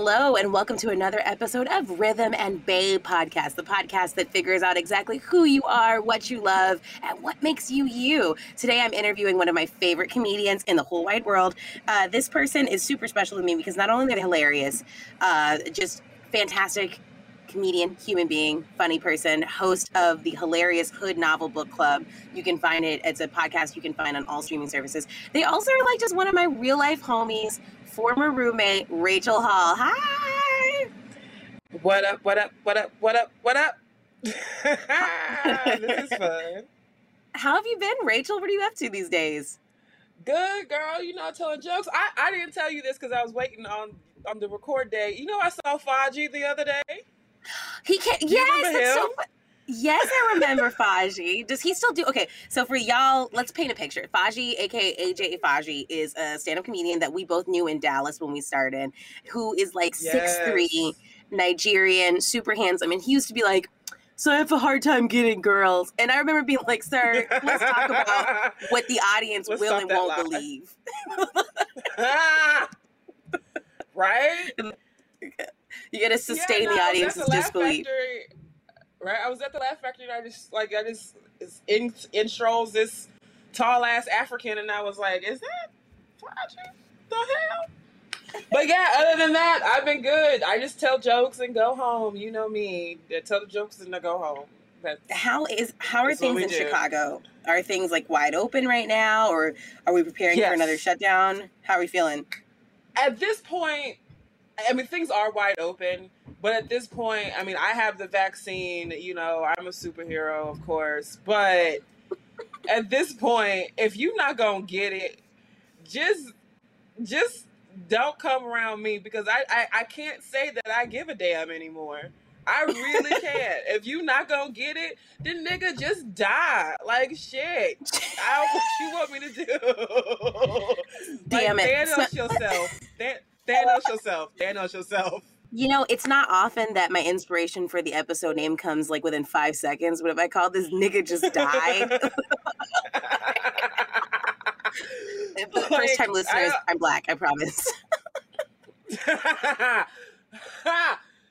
Hello, and welcome to another episode of Rhythm and Bay podcast, the podcast that figures out exactly who you are, what you love, and what makes you you. Today, I'm interviewing one of my favorite comedians in the whole wide world. Uh, this person is super special to me because not only are they hilarious, uh, just fantastic comedian, human being, funny person, host of the hilarious Hood Novel Book Club. You can find it, it's a podcast you can find on all streaming services. They also are like just one of my real life homies former roommate Rachel Hall. Hi. What up? What up? What up? What up? What up? this is fun. How have you been, Rachel? What are you up to these days? Good girl, you know, telling jokes. I, I didn't tell you this because I was waiting on on the record day. You know, I saw Faji the other day. He can't. Yes, that's so. Yes, I remember Faji. Does he still do? Okay, so for y'all, let's paint a picture. Faji, aka AJ Faji, is a stand-up comedian that we both knew in Dallas when we started, who is like six Yes. three, Nigerian, super handsome, and he used to be like, "So I have a hard time getting girls," and I remember being like, "Sir, let's talk about what the audience Let's will and won't lie. believe." right? You got to sustain Yeah, no, the I was at audience's disbelief. Factory, Right? I was at the Laugh Factory and I just like I just is in intros this tall ass African and I was like, is that Faji? The hell? But yeah, other than that, I've been good. I just tell jokes and go home. You know me. I tell the jokes and I go home. That's How is how are things in do. Chicago? Are things like wide open right now, or are we preparing for another shutdown? How are we feeling? at this point, I mean, things are wide open, but at this point, I mean, I have the vaccine, you know, I'm a superhero, of course, but at this point, if you're not gonna get it, just, just don't come around me because I, I, I can't say that I give a damn anymore. I really can't. if you not gonna get it, then nigga just die. Like shit. I, don't, what you want me to do? Damn like, it. Thanos yourself. Than- Thanos yourself. Thanos yourself. You know, it's not often that my inspiration for the episode name comes like within five seconds, but if I call this nigga just die, first time listeners, I'm black, I promise.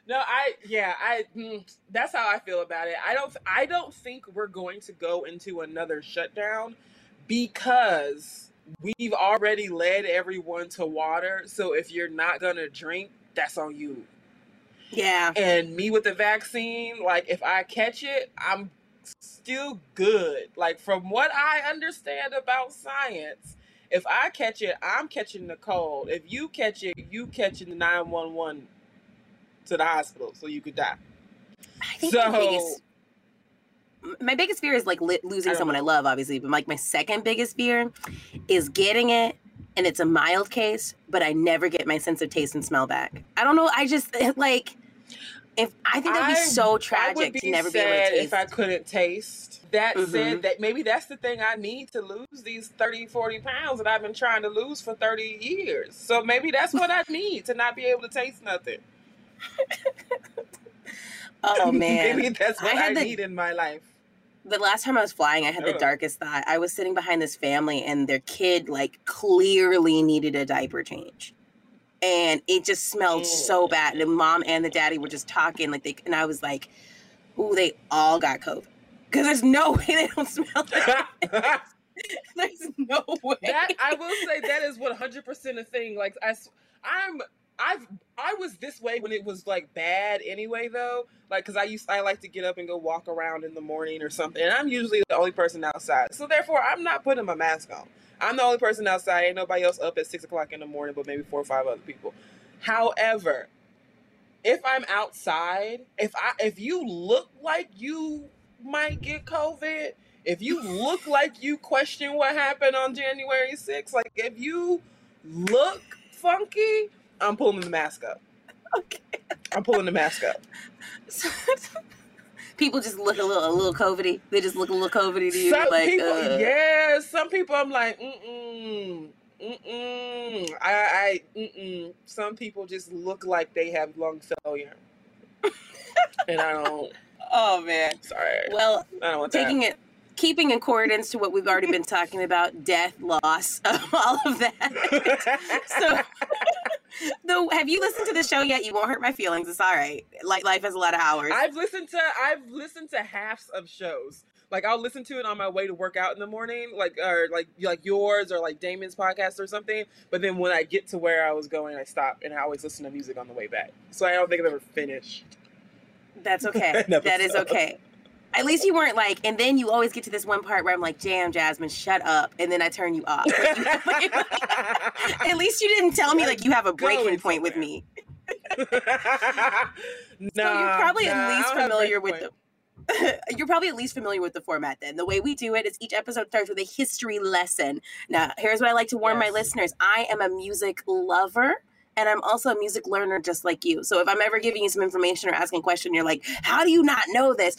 No, I yeah, I mm, that's how I feel about it. I don't I don't think we're going to go into another shutdown because we've already led everyone to water. So if you're not going to drink, that's on you. Yeah. And me with the vaccine, like if I catch it, I'm still good. Like from what I understand about science, if I catch it, I'm catching the cold. If you catch it, you catching the 911 to the hospital so you could die. I think So my biggest my biggest fear is like li- losing I someone I love, obviously. But like my second biggest fear is getting it, and it's a mild case, but I never get my sense of taste and smell back. I don't know. I just like if I think that'd be I- so I tragic be to never be able to taste. if I couldn't taste. That Mhm. said, that maybe that's the thing I need to lose these 30, 40 pounds that I've been trying to lose for 30 years. So maybe that's what I need to not be able to taste nothing. oh man. maybe that's what I, had the- need in my life. The last time I was flying, I had the darkest thought. I was sitting behind this family, and their kid like clearly needed a diaper change, and it just smelled so Mm. bad. And the mom and the daddy were just talking like they, and I was like, "Ooh, they all got COVID." Because there's no way they don't smell it. that There's no way. I will say that is 100% a thing. Like I, I'm, I've, I was this way when it was like bad anyway though. Like because I used, I like to get up and go walk around in the morning or something, and I'm usually the only person outside. So therefore, I'm not putting my mask on. I'm the only person outside. Ain't nobody else up at six o'clock in the morning, but maybe four or five other people. However, if I'm outside, if I if you look like you might get COVID, if you look like you question what happened on January 6th, like if you look funky, I'm pulling the mask up. okay. I'm pulling the mask up. People just look a little, a little COVIDy. They just look a little COVIDy to you. Some like, people, uh, yeah, some people I'm like, mm mm, mm mm. I, I, mm mm. Some people just look like they have lung failure, and I don't. Oh man. Sorry, Well, I don't want that. taking it keeping in accordance to what we've already been talking about death loss all of that so Though, have you listened to the show yet? You won't hurt my feelings. It's all right. Like life has a lot of hours. I've listened to I've listened to halves of shows. Like I'll listen to it on my way to work out in the morning, like or like like yours or like Damon's podcast or something. But then when I get to where I was going, I stop and I always listen to music on the way back. So I don't think I've ever finished. That's okay. that is okay. At least you weren't like, and then you always get to this one part where I'm like, "Jam, Jasmine, shut up," and then I turn you off. Like, at least you didn't tell me like you have a breaking point with me. no, so you're probably nah, at least I don't have familiar with the. you're probably at least familiar with the format then. The way we do it is each episode starts with a history lesson. Now, here's what I like to warn my listeners I am a music lover and I'm also a music learner just like you. So if I'm ever giving you some information or asking a question, you're like, how do you not know this?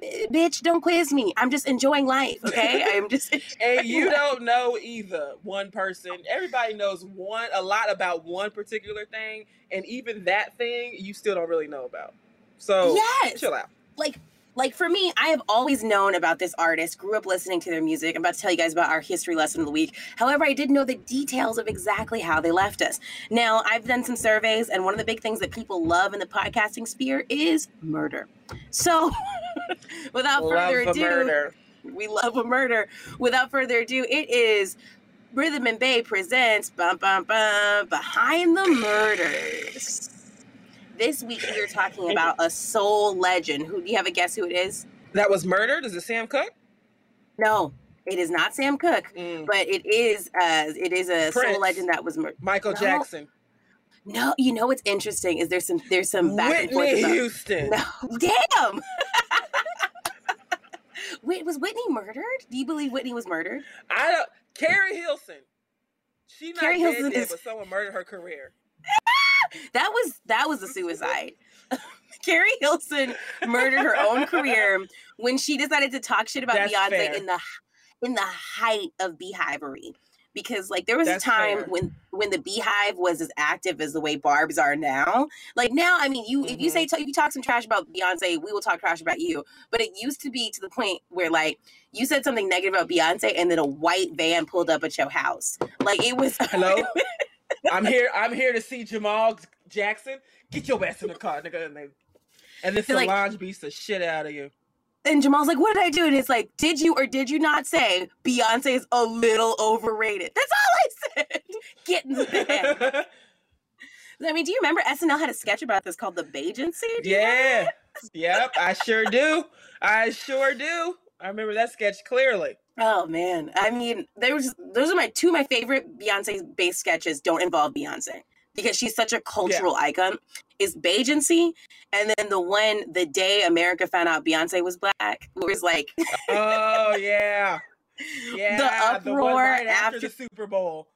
B- Bitch, don't quiz me. I'm just enjoying life, okay? I'm just. And you don't know either one person. Everybody knows one a lot about one particular thing, and even that thing you still don't really know about. So Yes. chill out. like like for me, I have always known about this artist, grew up listening to their music. I'm about to tell you guys about our history lesson of the week. However, I didn't know the details of exactly how they left us. Now, I've done some surveys, and one of the big things that people love in the podcasting sphere is murder. So, without further Love the ado, murder. we love a murder. Without further ado, it is Rhythm and Bay presents bum bum bum behind the murders. This week we are talking about a soul legend. Who do you have a guess who it is? That was murdered. Is it Sam Cooke? No, it is not Sam Cooke, Mm. but it is uh it is a soul legend that was murdered. Michael No. Jackson. No, you know what's interesting is there's some there's some back and forth Whitney about Houston. No, damn. Wait, was Whitney murdered? Do you believe Whitney was murdered? I don't. Keri Hilson. She not Keri dead, Hilson dead, is- but someone murdered her career. That was that was a suicide. Keri Hilson murdered her own career when she decided to talk shit about That's Beyonce fair. in the in the height of beehivery. Because like there was That's a time fair. when when the beehive was as active as the way barbs are now. Like now, I mean, you if you say mm-hmm. if you talk some trash about Beyonce, we will talk trash about you. But it used to be to the point where like you said something negative about Beyonce, and then a white van pulled up at your house. Like it was. Hello. I'm here. I'm here to see Jamal Jackson. Get your ass in the car, nigga. And, they, and then They're like- beats the shit out of you. And Jamal's like, "What did I do?" And it's like, "Did you or did you not say Beyonce is a little overrated?" That's all I said. Get in the. I mean, do you remember SNL had a sketch about this called "The Beygency"? Do you remember yeah. Yep. I sure do. I sure do. I remember that sketch clearly. Oh man, I mean, there was those are my two of my favorite Beyonce based sketches. Don't involve Beyonce because she's such a cultural icon. Is Beygency, and then the one the day America found out Beyonce was black, where it's like Oh yeah. Yeah. the uproar right after, after the Super Bowl.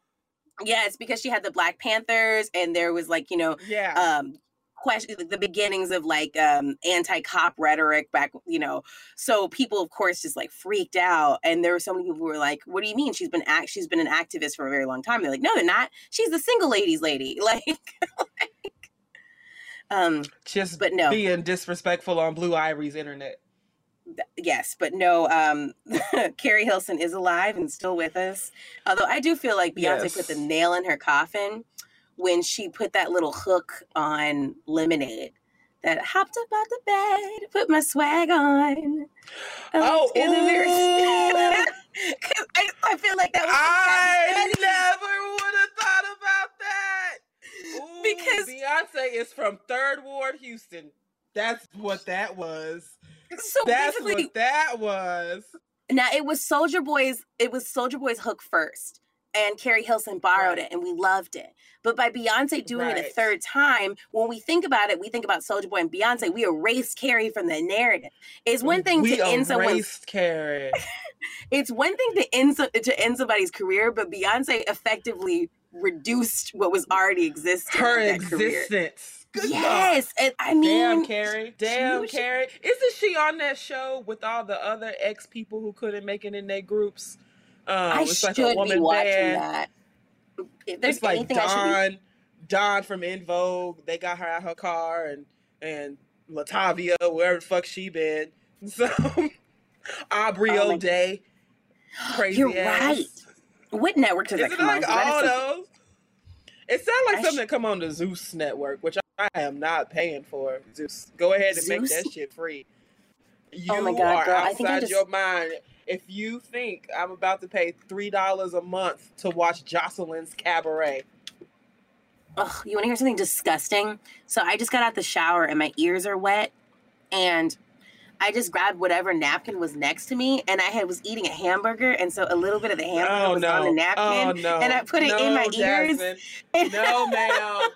yeah, it's because she had the Black Panthers, and there was like you know Yeah. um question the beginnings of like um anti-cop rhetoric back you know so people of course just like freaked out and there were so many people who were like what do you mean? She's been act she's been an activist for a very long time. They're like no they're not. She's the single ladies lady. Like, like um Just but no. being disrespectful on Blue Ivy's internet. yes but no um keri hilson is alive and still with us although i do feel like beyonce put the nail in her coffin when she put that little hook on lemonade that hopped up out the bed put my swag on Oh, to the. 'Cause I, I feel like that was I never would have thought about that. Ooh, Because- Beyonce is from Third Ward, Houston. That's what that was. so That's what that was. now it was soulja boy's it was soulja boy's hook first and keri hilson borrowed Right. it and we loved it but by beyonce doing it a third time when we think about it we think about soulja boy and beyonce we erased keri from the narrative it's one thing we to end someone's Keri. it's one thing to end so- to end somebody's career but beyonce effectively reduced what was already existing Her in that career. existence. Good God. yes and i mean Damn, Keri. Damn, was- Keri. Isn't she on that show with all the other ex people who couldn't make it in their groups? Um, i should like a be watching band. that if there's it's like i be Dawn from En Vogue. They got her out her car, and and Latavia, wherever the fuck she been. So Aubrey Oh O'Day, crazy You're ass. right. What network does that Isn't it come on? like is all those? It sounds like I something sh- that come on the Zeus network, which I am not paying for. Zeus, go ahead and make that shit free. You Oh my God, are girl, I think I just- your mind. If you think I'm about to pay three dollars a month to watch Joseline's Cabaret, Ugh, you want to hear something disgusting? So I just got out the shower and my ears are wet, and I just grabbed whatever napkin was next to me, and I had was eating a hamburger, and so a little bit of the hamburger oh was no, on the napkin, oh no, and I put it no, in my ears. Jasmine. and, No, ma'am.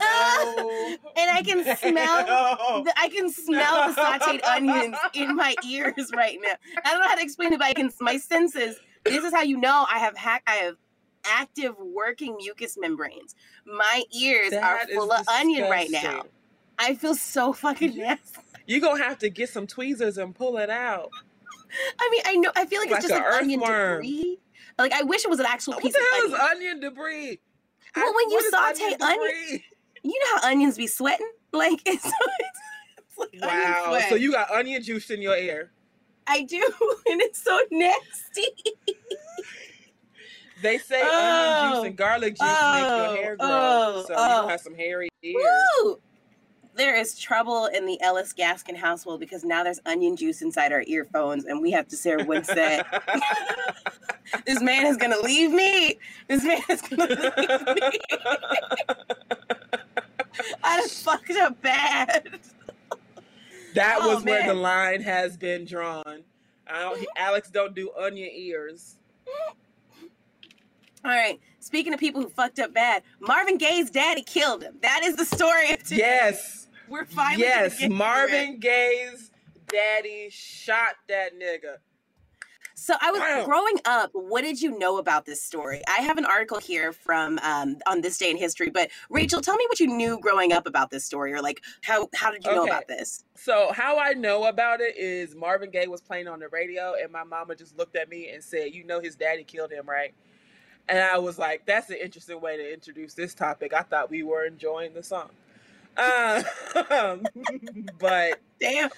No. and I can smell. No. the- I can smell the sautéed onions in my ears right now. I don't know how to explain it, but I can. My senses. This is how you know I have hack. I have active working mucus membranes. My ears are full of onion right now. I feel so fucking nasty. You're gonna have to get some tweezers and pull it out. I mean, I know. I feel like, Like it's just like onion debris. Like I wish it was an actual What piece the of onion. is onion debris? Well, I- when you saute onion- debris? You know how onions be sweating? Like it's, it's, like onion Wow. So you got onion juice in your ear. I do, and it's so nasty. They say onion Oh. juice and oh. garlic juice make Oh. your hair grow. Oh. so Oh. you have some hairy ears. Woo! There is trouble in the Ellis Gaskin household because now there's onion juice inside our earphones, and we have to say what's that? this man is gonna leave me. This man is gonna leave me. I done fucked up bad. that Oh, was where the line has been drawn. I don't, Alex don't do onion ears. All right. Speaking of people who fucked up bad, Marvin Gaye's daddy killed him. That is the story of today. Yes. We're finally Yes. get. Marvin Gaye's daddy shot that nigga. So I was Wow. growing up. What did you know about this story? I have an article here from um, on this day in history. But Rachel, tell me what you knew growing up about this story, or like how how did you know about this? So how I know about it is Marvin Gaye was playing on the radio, and my mama just looked at me and said, "You know his daddy killed him, right?" And I was like, "That's an interesting way to introduce this topic." I thought we were enjoying the song, um, but Damn.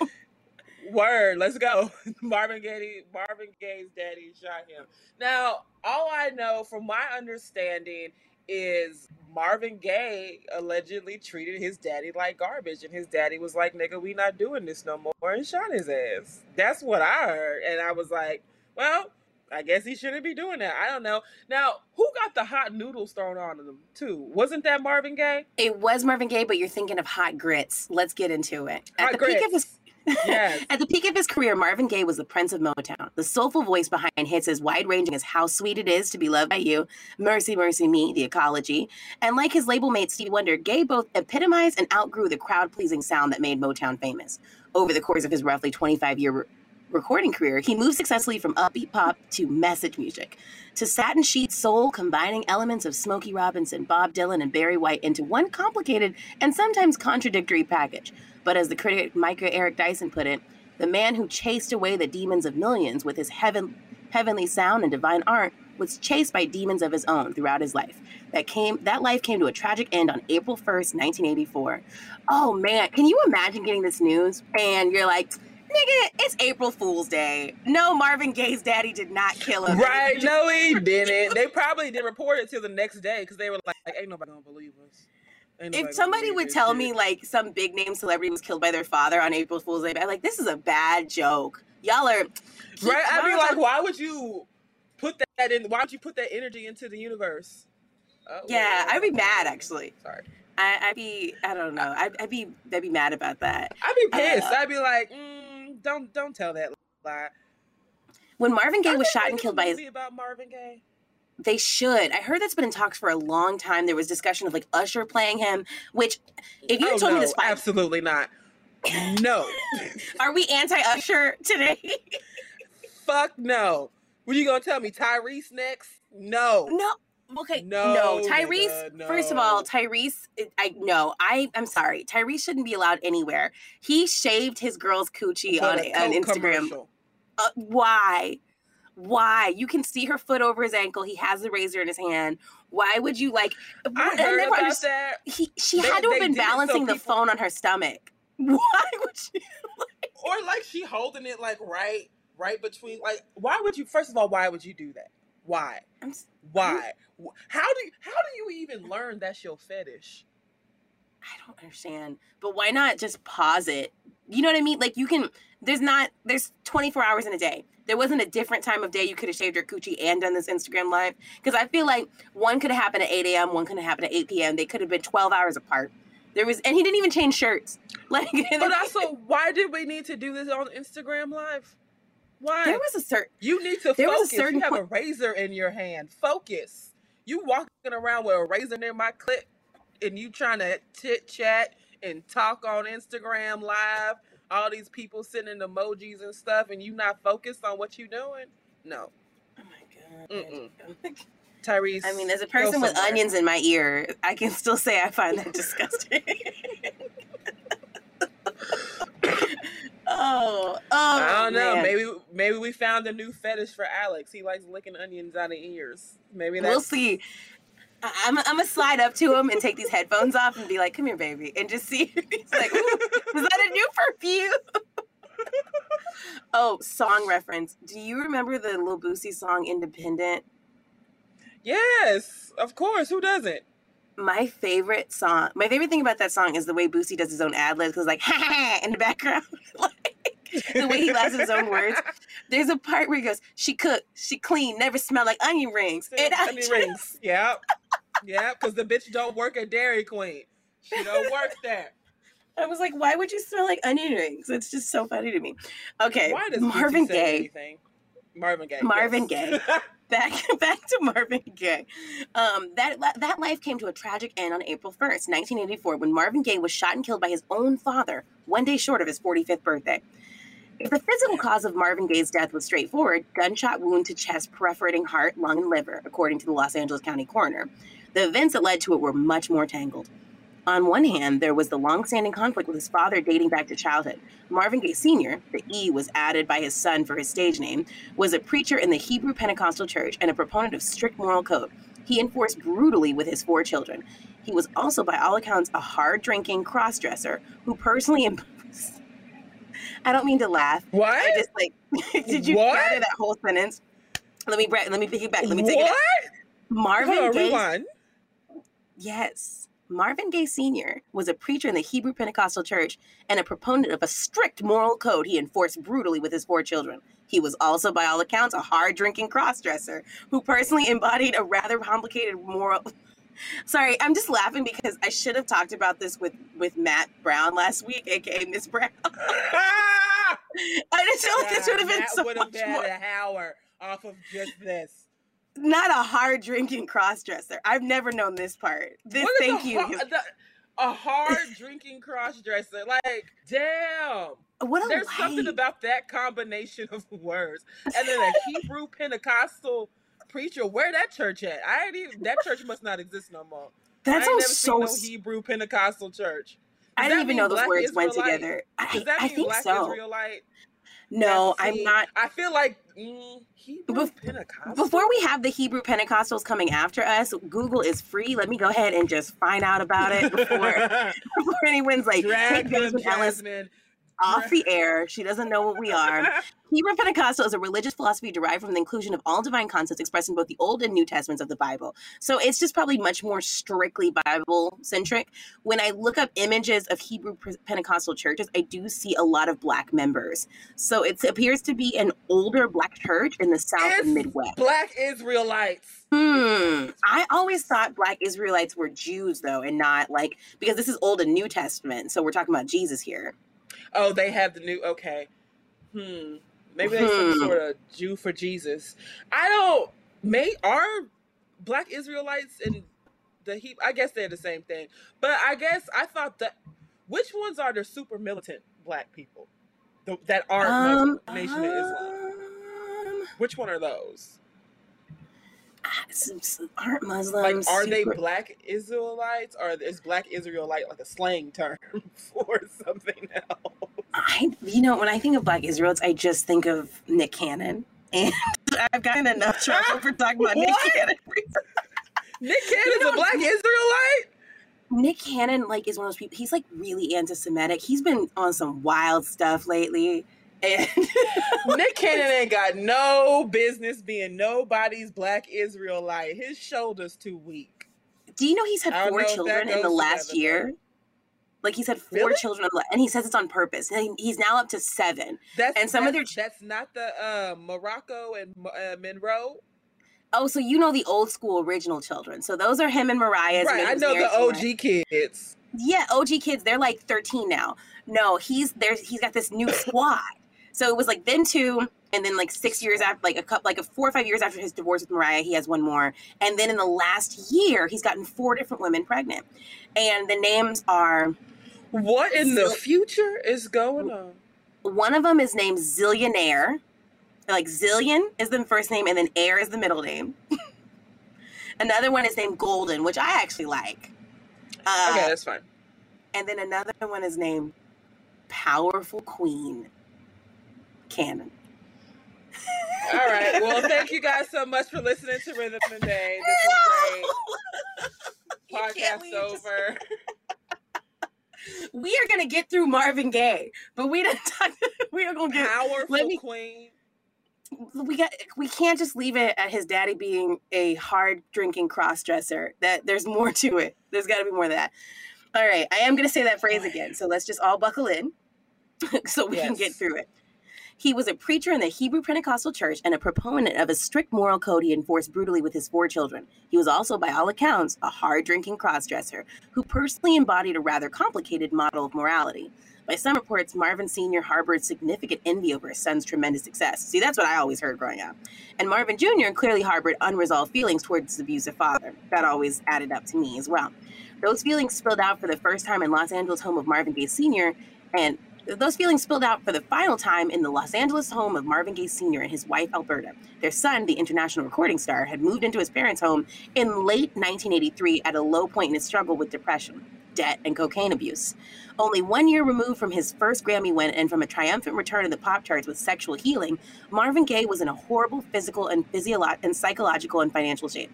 word, let's go. Marvin Gaye, Marvin Gaye's daddy shot him. Now, all I know from my understanding is Marvin Gaye allegedly treated his daddy like garbage, and his daddy was like, "Nigga, we not doing this no more," and shot his ass. That's what I heard, and I was like, "Well." I guess he shouldn't be doing that. I don't know. Now, who got the hot noodles thrown on them too? Wasn't that Marvin Gaye? It was Marvin Gaye, but you're thinking of Hot Grits. Let's get into it. At Hot the peak of his Yes. At the peak of his career, Marvin Gaye was the prince of Motown, the soulful voice behind hits as wide ranging as How Sweet It Is to Be Loved by You, Mercy, Mercy Me, The Ecology. And like his label mate Stevie Wonder, Gaye both epitomized and outgrew the crowd pleasing sound that made Motown famous. Over the course of his roughly 25 year recording career, he moved successfully from upbeat pop to message music, to satin sheet soul, combining elements of Smokey Robinson, Bob Dylan, and Barry White into one complicated and sometimes contradictory package. But as the critic Michael Eric Dyson put it, the man who chased away the demons of millions with his heaven, heavenly sound and divine art was chased by demons of his own throughout his life. That came that life came to a tragic end on April 1st, 1984. Oh man, can you imagine getting this news and you're like, nigga, it's April Fool's Day. No, Marvin Gaye's daddy did not kill him. Right? No, he didn't. They probably didn't report it till the next day because they were like, "Ain't nobody gonna believe us." If somebody would tell shit." me like some big name celebrity was killed by their father on April Fool's Day, I'd be like, this is a bad joke. Y'all are right? I'd be like, "Why would you put that in? Why would you put that energy into the universe?" Oh, Yeah, I'd be mad actually. Sorry, I, I'd be, I don't know. I'd, I'd be, I'd be mad about that. I'd be pissed. Uh, I'd be like, mm, "Don't, don't tell that lie." When Marvin Gaye was shot and killed by his, about Marvin Gaye. they should. I heard that's been in talks for a long time. There was discussion of like Usher playing him, which if you oh, told no, me this five, absolutely not. No, are we anti-Usher today? fuck no. What you gonna tell me? Tyrese next? No. no. Okay, No, no, Tyrese. nigga, First of all. Tyrese. I no, I I'm sorry. Tyrese shouldn't be allowed anywhere. He shaved his girl's coochie on, on Instagram. Uh, why? Why? You can see her foot over his ankle. He has the razor in his hand. Why would you like? I heard about understood- that. He, she They- had to have been so balancing the people- phone on her stomach. Why would she? Or like she holding it like right, right between. Like, why would you? First of all, why would you do that? Why? I'm Why? Wh- How do you, how do you even learn that's your fetish? I don't understand. But why not just pause it? You know what I mean? Like you can there's not there's 24 hours in a day. There wasn't a different time of day you could have shaved your coochie and done this Instagram live. Because I feel like one could have happened at 8 a.m., one could have happened at 8 p.m. They could have been 12 hours apart. There was and he didn't even change shirts. Like But also, why did we need to do this on Instagram Live? Why? there was a certain You need to There was a focus. certain you have point- a razor in your hand. Focus. You walking around with a razor near my clip, and you trying to chit chat and talk on Instagram Live. All these people sending emojis and stuff, and you not focused on what you doing. No, Oh my god. Mm-mm. Tyrese. I mean, as a person with onions in my ear, I can still say I find that disgusting. oh, oh. I don't know. man. Maybe maybe we found a new fetish for Alex. He likes licking onions out of ears. Maybe that's we'll see. I'm, I'm gonna slide up to him and take these headphones off and be like, "Come here, baby," and just see. He's like, "Ooh, "Is that a new perfume?" oh, song reference. Do you remember the Lil Boosie song "Independent"? Yes, of course. Who doesn't? My favorite song. My favorite thing about that song is the way Boosie does his own ad libs. Because like, ha ha ha, in the background, like the way he laughs at his own words. There's a part where he goes, "She cooked, she clean, never smell like onion rings." And Onion just- rings. Yep. Yep. Because the bitch don't work at Dairy Queen. She don't work there. I was like, why would you smell like onion rings? It's just so funny to me. Okay, Why does Marvin Gaye. Marvin Gaye. Marvin yes. back back to Marvin Gaye. Um, that that life came to a tragic end on April 1st, 1984, when Marvin Gaye was shot and killed by his own father, one day short of his 45th birthday. If the physical cause of Marvin Gaye's death was straightforward, gunshot wound to chest perforating heart, lung, and liver, according to the Los Angeles County coroner, the events that led to it were much more tangled. On one hand, there was the long-standing conflict with his father dating back to childhood. Marvin Gaye Sr., the E was added by his son for his stage name, was a preacher in the Hebrew Pentecostal Church and a proponent of strict moral code. He enforced brutally with his four children. He was also, by all accounts, a hard drinking cross dresser who personally imposed. I don't mean to laugh. Why? I just like, did you What? gather that whole sentence? Let me let me pick it back. Let me take it. what? Back. Marvin on, Gaye rewind. Yes. Marvin Gaye Sr. was a preacher in the Hebrew Pentecostal Church and a proponent of a strict moral code he enforced brutally with his four children. He was also, by all accounts, a hard drinking crossdresser who personally embodied a rather complicated moral. Sorry, I'm just laughing because I should have talked about this with, with Matt Brown last week, aka Miss Brown. I just feel like this would have been so would have much more. an hour off of just this. Not a hard drinking crossdresser. I've never known this part. This, What thank you. the- a hard drinking cross dresser. Like, damn. what There's something about that combination of words. And then a Hebrew Pentecostal preacher. Where that church at? I ain't even that church must not exist no more. That I so. seen no Hebrew Pentecostal church. I didn't even know those words went together. I, Does that I mean think black so. Israelite? No, That's- I'm see, not. I feel like mm, Hebrew Pentecostal. Before we have the Hebrew Pentecostals coming after us, Google is free. Let me go ahead and just find out about it before, before anyone's like, drag take Jasmine Jasmine. Off the air. She doesn't know what we are. Hebrew Pentecostal is a religious philosophy derived from the inclusion of all divine concepts expressed in both the Old and New Testaments of the Bible. So it's just probably much more strictly Bible centric. When I look up images of Hebrew Pentecostal churches, I do see a lot of black members. So it appears to be an older black church in the South It's and Midwest. Black Israelites. Hmm. I always thought black Israelites were Jews, though, and not like because this is Old and New Testament. So we're talking about Jesus here. Oh, they have the new. Okay. Hmm. Maybe they some Hmm. sort of Jew for Jesus. I don't. May are Black Israelites and the He. I guess they're the same thing. But I guess I thought that. Which ones are the super militant Black people the, that aren't Muslim Nation of Islam? um, Which one are those? aren't Muslims? Like, are they Black Israelites, or is Black Israelite like a slang term for something else? I, you know, when I think of black Israelites, I just think of Nick Cannon, and I've gotten enough trouble for talking about Nick Cannon. Nick Cannon's know, a Black Israelite. Nick Cannon, like, is one of those people. He's like really anti-Semitic. He's been on some wild stuff lately. And Nick Cannon ain't got no business being nobody's black Israelite. His shoulders too weak. do you know he's had four know if that children in the last together, year? Like he's had four Really? children, and he says it's on purpose. And he's now up to seven. That's And some of their ch- that's not the uh, Morocco and uh, Monroe. Oh, so you know the old school original children. So those are him and Mariah's. right, I know the OG kids. yeah, OG kids, they're like 13 now. No, he's there's he's got this new squad. So it was like then two, and then like six years after, like a couple, like a four or five years after his divorce with Mariah, he has one more. And then in the last year, he's gotten four different women pregnant. And the names are What in the future is going on? one of them is named Zillionaire. Like Zillion is the first name, and then Air is the middle name. another one is named Golden, which I actually like. Uh, Okay, that's fine. And then another one is named Powerful Queen Cannon. All right. Well, thank you guys so much for listening to Rhythm and Bay. This was You great. Podcast leave just- over. We are gonna get through Marvin Gaye, but we didn't talk. We are gonna get. Powerful let me- queen. We got. We can't just leave it at his daddy being a hard drinking cross dresser. That there's more to it. There's got to be more of that. All right, I am gonna say that phrase again. So let's just all buckle in, so we can get through it. He was a preacher in the Hebrew Pentecostal Church and a proponent of a strict moral code he enforced brutally with his four children. He was also, by all accounts, a hard drinking crossdresser who personally embodied a rather complicated model of morality. By some reports, Marvin Sr. harbored significant envy over his son's tremendous success. See, that's what I always heard growing up. And Marvin Jr. clearly harbored unresolved feelings towards his abusive father. That always added up to me as well. Those feelings spilled out for the first time in Los Angeles home of Marvin Gaye Sr. and those feelings spilled out for the final time in the Los Angeles home of Marvin Gaye Sr. and his wife Alberta. Their son, the international recording star, had moved into his parents' home in late 1983 at a low point in his struggle with depression, debt, and cocaine abuse. Only one year removed from his first Grammy win and from a triumphant return to the pop charts with sexual healing, Marvin Gaye was in a horrible physical and physiolo- and psychological and financial shape.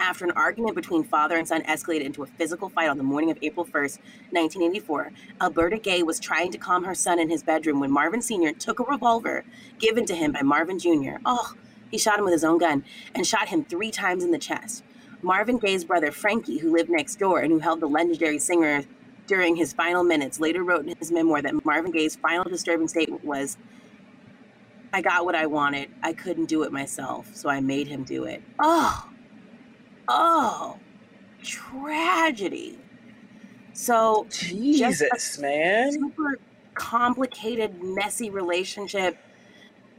After an argument between father and son escalated into a physical fight on the morning of April 1st, 1984, Alberta Gay was trying to calm her son in his bedroom when Marvin Sr. took a revolver given to him by Marvin Jr. Oh, he shot him with his own gun and shot him three times in the chest. Marvin Gaye's brother Frankie, who lived next door and who held the legendary singer during his final minutes, later wrote in his memoir that Marvin Gaye's final disturbing statement was, I got what I wanted. I couldn't do it myself, so I made him do it. Oh, oh, tragedy. So, Jesus, man. super complicated, messy relationship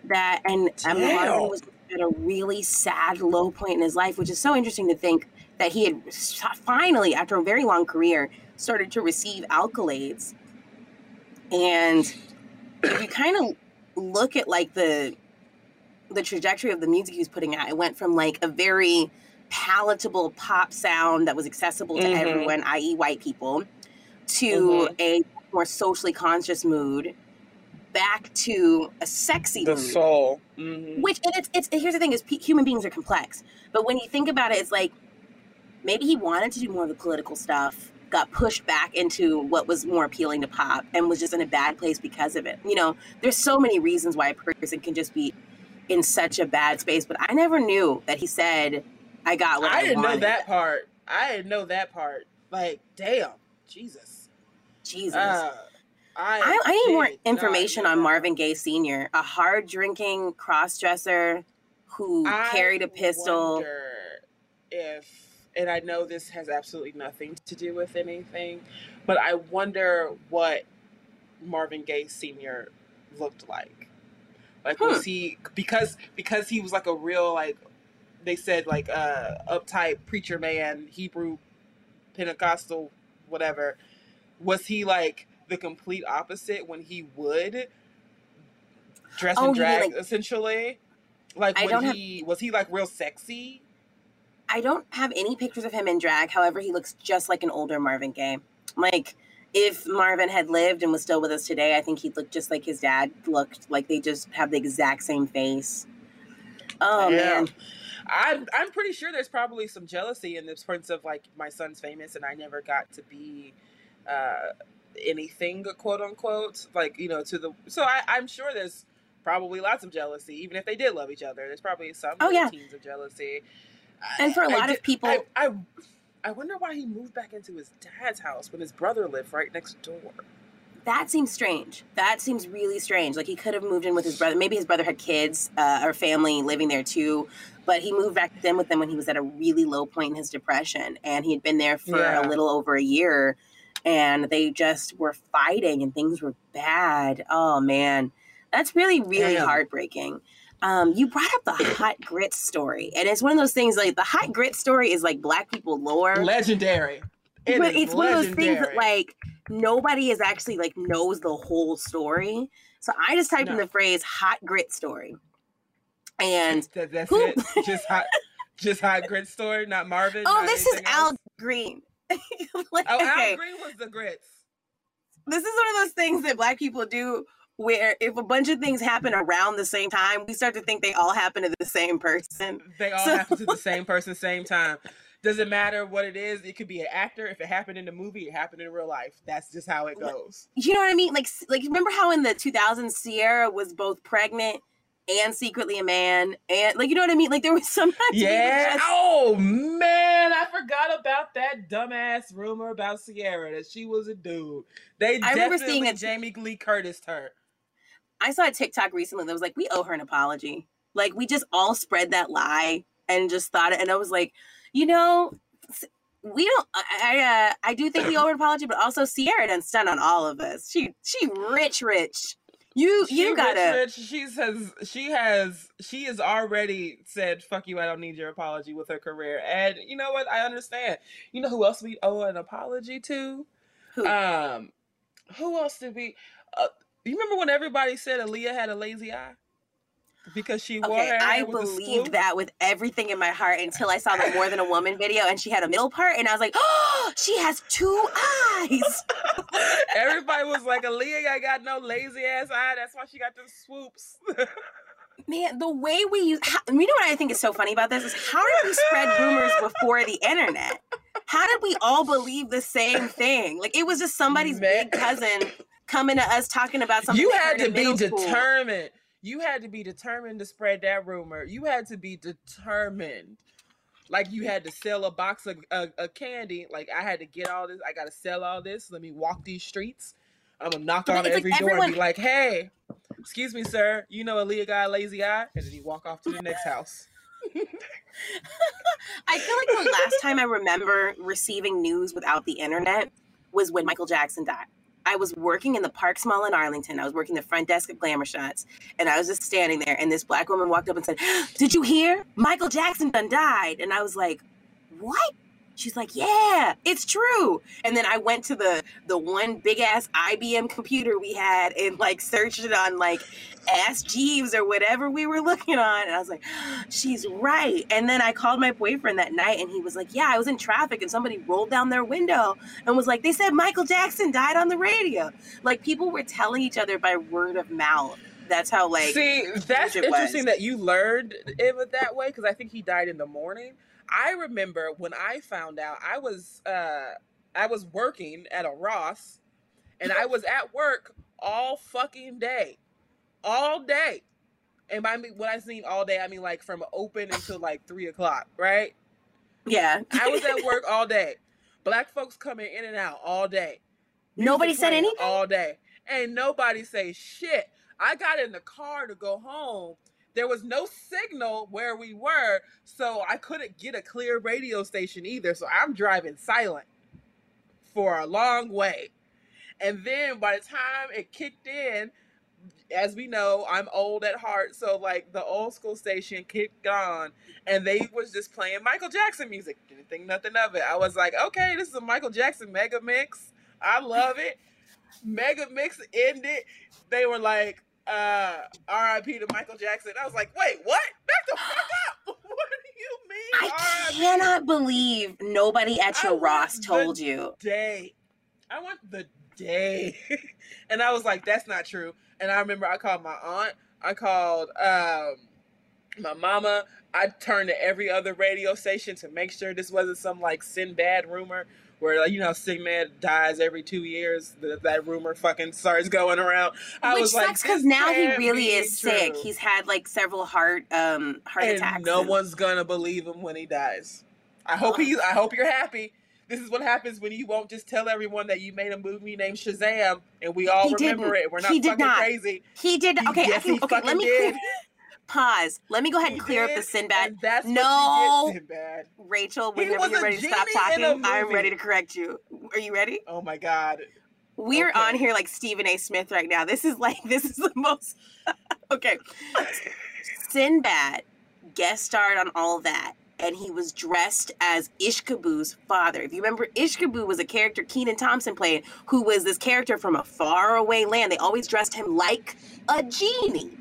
that, and Damn. Marvin was at a really sad low point in his life, which is so interesting to think that he had finally, after a very long career, started to receive accolades. And if you kind of look at like the the trajectory of the music he was putting out, it went from like a very palatable pop sound that was accessible to Mhm. everyone, i.e., white people, to Mhm. a more socially conscious mood, back to a sexy The mood. soul. Mhm. Which and it's it's here's the thing: is pe- human beings are complex, but when you think about it, it's like maybe he wanted to do more of the political stuff, got pushed back into what was more appealing to pop, and was just in a bad place because of it. You know, there's so many reasons why a person can just be in such a bad space, but I never knew that he said, "I got what I, I didn't know that part. I didn't know that part. Like, damn, Jesus. Jesus. Uh, I, I, I need more information on. Marvin Gaye Sr., a hard drinking cross dresser who I carried a pistol. if, and I know this has absolutely nothing to do with anything, but I wonder what Marvin Gaye Sr. looked like. Like, Hmm. was he because because he was like a real like they said like uh uptight preacher man, Hebrew, Pentecostal, whatever. Was he like the complete opposite when he would dress Oh, and mean, drag like- essentially? Like I when don't have- he was he like real sexy? I don't have any pictures of him in drag. However, he looks just like an older Marvin Gaye. Like, if Marvin had lived and was still with us today, I think he'd look just like his dad looked. Like they just have the exact same face. Oh Yeah. man, I'm I'm pretty sure there's probably some jealousy in this sense of like my son's famous and I never got to be uh anything quote unquote like you know to the so I, i'm sure there's probably lots of jealousy. Even if they did love each other there's probably some Oh, yeah. teens of jealousy. And for a lot of people- I, I i wonder why he moved back into his dad's house when his brother lived right next door That seems strange. That seems really strange. Like he could have moved in with his brother. Maybe his brother had kids uh, or family living there too, but he moved back in with them when he was at a really low point in his depression, and he had been there for Yeah. a little over a year, and they just were fighting, and things were bad. Oh man, that's really really Damn. heartbreaking. Um, you brought up the hot grit story, and it's one of those things like the hot grit story is like black people lore legendary It but it's one of those things that like nobody is actually like knows the whole story. So I just typed in the phrase hot grit story. And That, that's Who- it. Just hot, just hot grit story. Not Marvin. oh, not this is anything Al? Green. Like, Oh, okay, Al Green was the grits. this is one of those things that black people do where if a bunch of things happen around the same time, we start to think they all happen to the same person. They all So- happen to the same person, same time. Doesn't matter what it is. It could be an actor. If it happened in the movie, it happened in real life. That's just how it goes. You know what I mean? Like, like remember how in the 2000s Ciara was both pregnant and secretly a man, and like you know what I mean? Like there was some. Yeah. just- Oh man, I forgot about that dumbass rumor about Ciara that she was a dude. They I remember seeing a- Jamie Lee Curtis her. I saw a TikTok recently that was like, we owe her an apology. Like, we just all spread that lie and just thought it. And I was like, you know, we don't. I I, uh, I do think we owe her an apology, but also Ciara done stun on all of us. She she rich rich. You She you rich, gotta. rich. She says she has she has already said fuck you. I don't need your apology with her career. And you know what? I understand. You know who else we owe an apology to? Who? Um, who else did we? Uh, you remember when everybody said Aaliyah had a lazy eye because she wore Okay, I believed that with everything in my heart until I saw the More Than a Woman video and she had a middle part, and I was like, oh, she has two eyes. Everybody was like, Aaliyah I got no lazy ass eye. That's why she got them swoops. Man, the way we use, how, you know what I think is so funny about this is how did we spread rumors before the internet? How did we all believe the same thing? Like it was just somebody's Man. big cousin coming to us talking about something. you had to be school. determined. You had to be determined to spread that rumor. You had to be determined. Like you had to sell a box of, of candy. Like I had to get all this. I got to sell all this. Let me walk these streets. I'm gonna knock on it's like every door and be like, "Hey, excuse me, sir. You know Aaliyah got a lazy eye," and then he walk off to the next house. I feel like the last time I remember receiving news without the internet was when Michael Jackson died. I was working in the Parks Mall in Arlington. I was working the front desk at Glamour Shots, and I was just standing there. And this black woman walked up and said, "Did you hear? Michael Jackson done died." And I was like, "What?" She's like, "Yeah, it's true." And then I went to the the one big ass IBM computer we had and like searched it on like Ask Jeeves or whatever we were looking on. And I was like, ah, she's right. And then I called my boyfriend that night and he was like, yeah, I was in traffic and somebody rolled down their window and was like, they said Michael Jackson died on the radio. Like people were telling each other by word of mouth. That's how like See, that's interesting was. that you learned it that way because I think he died in the morning. I remember when I found out I was uh I was working at a Ross and I was at work all fucking day. All day. And by me when I mean all day, I mean like from open until like three o'clock, right? yeah. I was at work all day. Black folks coming in and out all day. Music Nobody said anything? all day. And nobody say shit. I got in the car to go home. There was no signal where we were, so I couldn't get a clear radio station either. So I'm driving silent for a long way. And then by the time it kicked in, as we know, I'm old at heart, so like the old school station kicked on and they was just playing Michael Jackson music. Didn't think nothing of it. I was like, okay, this is a Michael Jackson mega mix. I love it. Mega mix ended. They were like, uh, R.I.P. to Michael Jackson. I was like, wait, what? Back the fuck up. What do you mean? I cannot believe nobody at your Ross told you. day. I want the day. and I was like, that's not true. And I remember I called my aunt. I called um, my mama. I turned to every other radio station to make sure this wasn't some like Sinbad rumor where like, you know Sinbad dies every two years. That, that rumor fucking starts going around. I Which was sucks like, because now he really is sick. He's had like several heart um heart and attacks. no and- one's gonna believe him when he dies. I hope Oh. he. I hope you're happy. This is what happens when you won't just tell everyone that you made a movie named Shazam, and we all He remember didn't. it. We're not He did fucking not. crazy. He did He- okay, yes, okay, he okay, let me did. Pause. Let me go ahead He and clear up the Sinbad. that's No. Sinbad. Rachel, whenever you're ready to stop genie in a talking, I'm ready to correct you. Are you ready? Oh my god. We're Okay. on here like Stephen A. Smith right now. This is like this is the most okay. Sinbad guest starred on all that, and he was dressed as Ishkabu's father. If you remember, Ishkabu was a character Kenan Thompson played, who was this character from a faraway land. They always dressed him like a genie.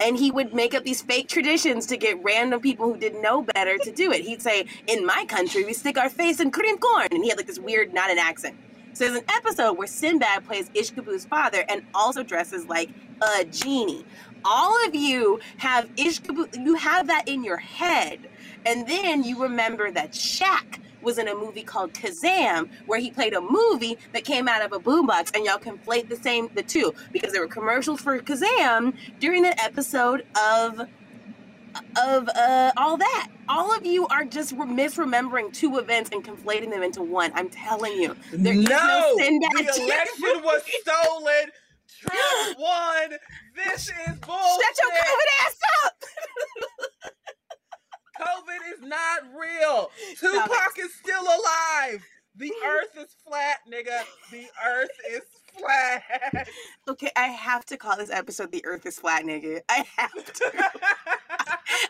And he would make up these fake traditions to get random people who didn't know better to do it. He'd say, In my country, we stick our face in cream corn. And he had like this weird, not an accent. So there's an episode where Sinbad plays Ishkabu's father and also dresses like a genie. All of you have Ishkabu, you have that in your head. And then you remember that Shaq was in a movie called Kazam, where he played a movie that came out of a boombox, and y'all conflate the same the two because there were commercials for Kazam during that episode of of uh, all that. All of you are just re- misremembering two events and conflating them into one. I'm telling you. There is no, Sinbad the election was stolen. Trump won. This is bullshit. Shut your COVID ass up! COVID is not real. Tupac is still alive. The earth is flat, nigga. The earth is flat. Okay, I have to call this episode "The Earth Is Flat," nigga. I have to.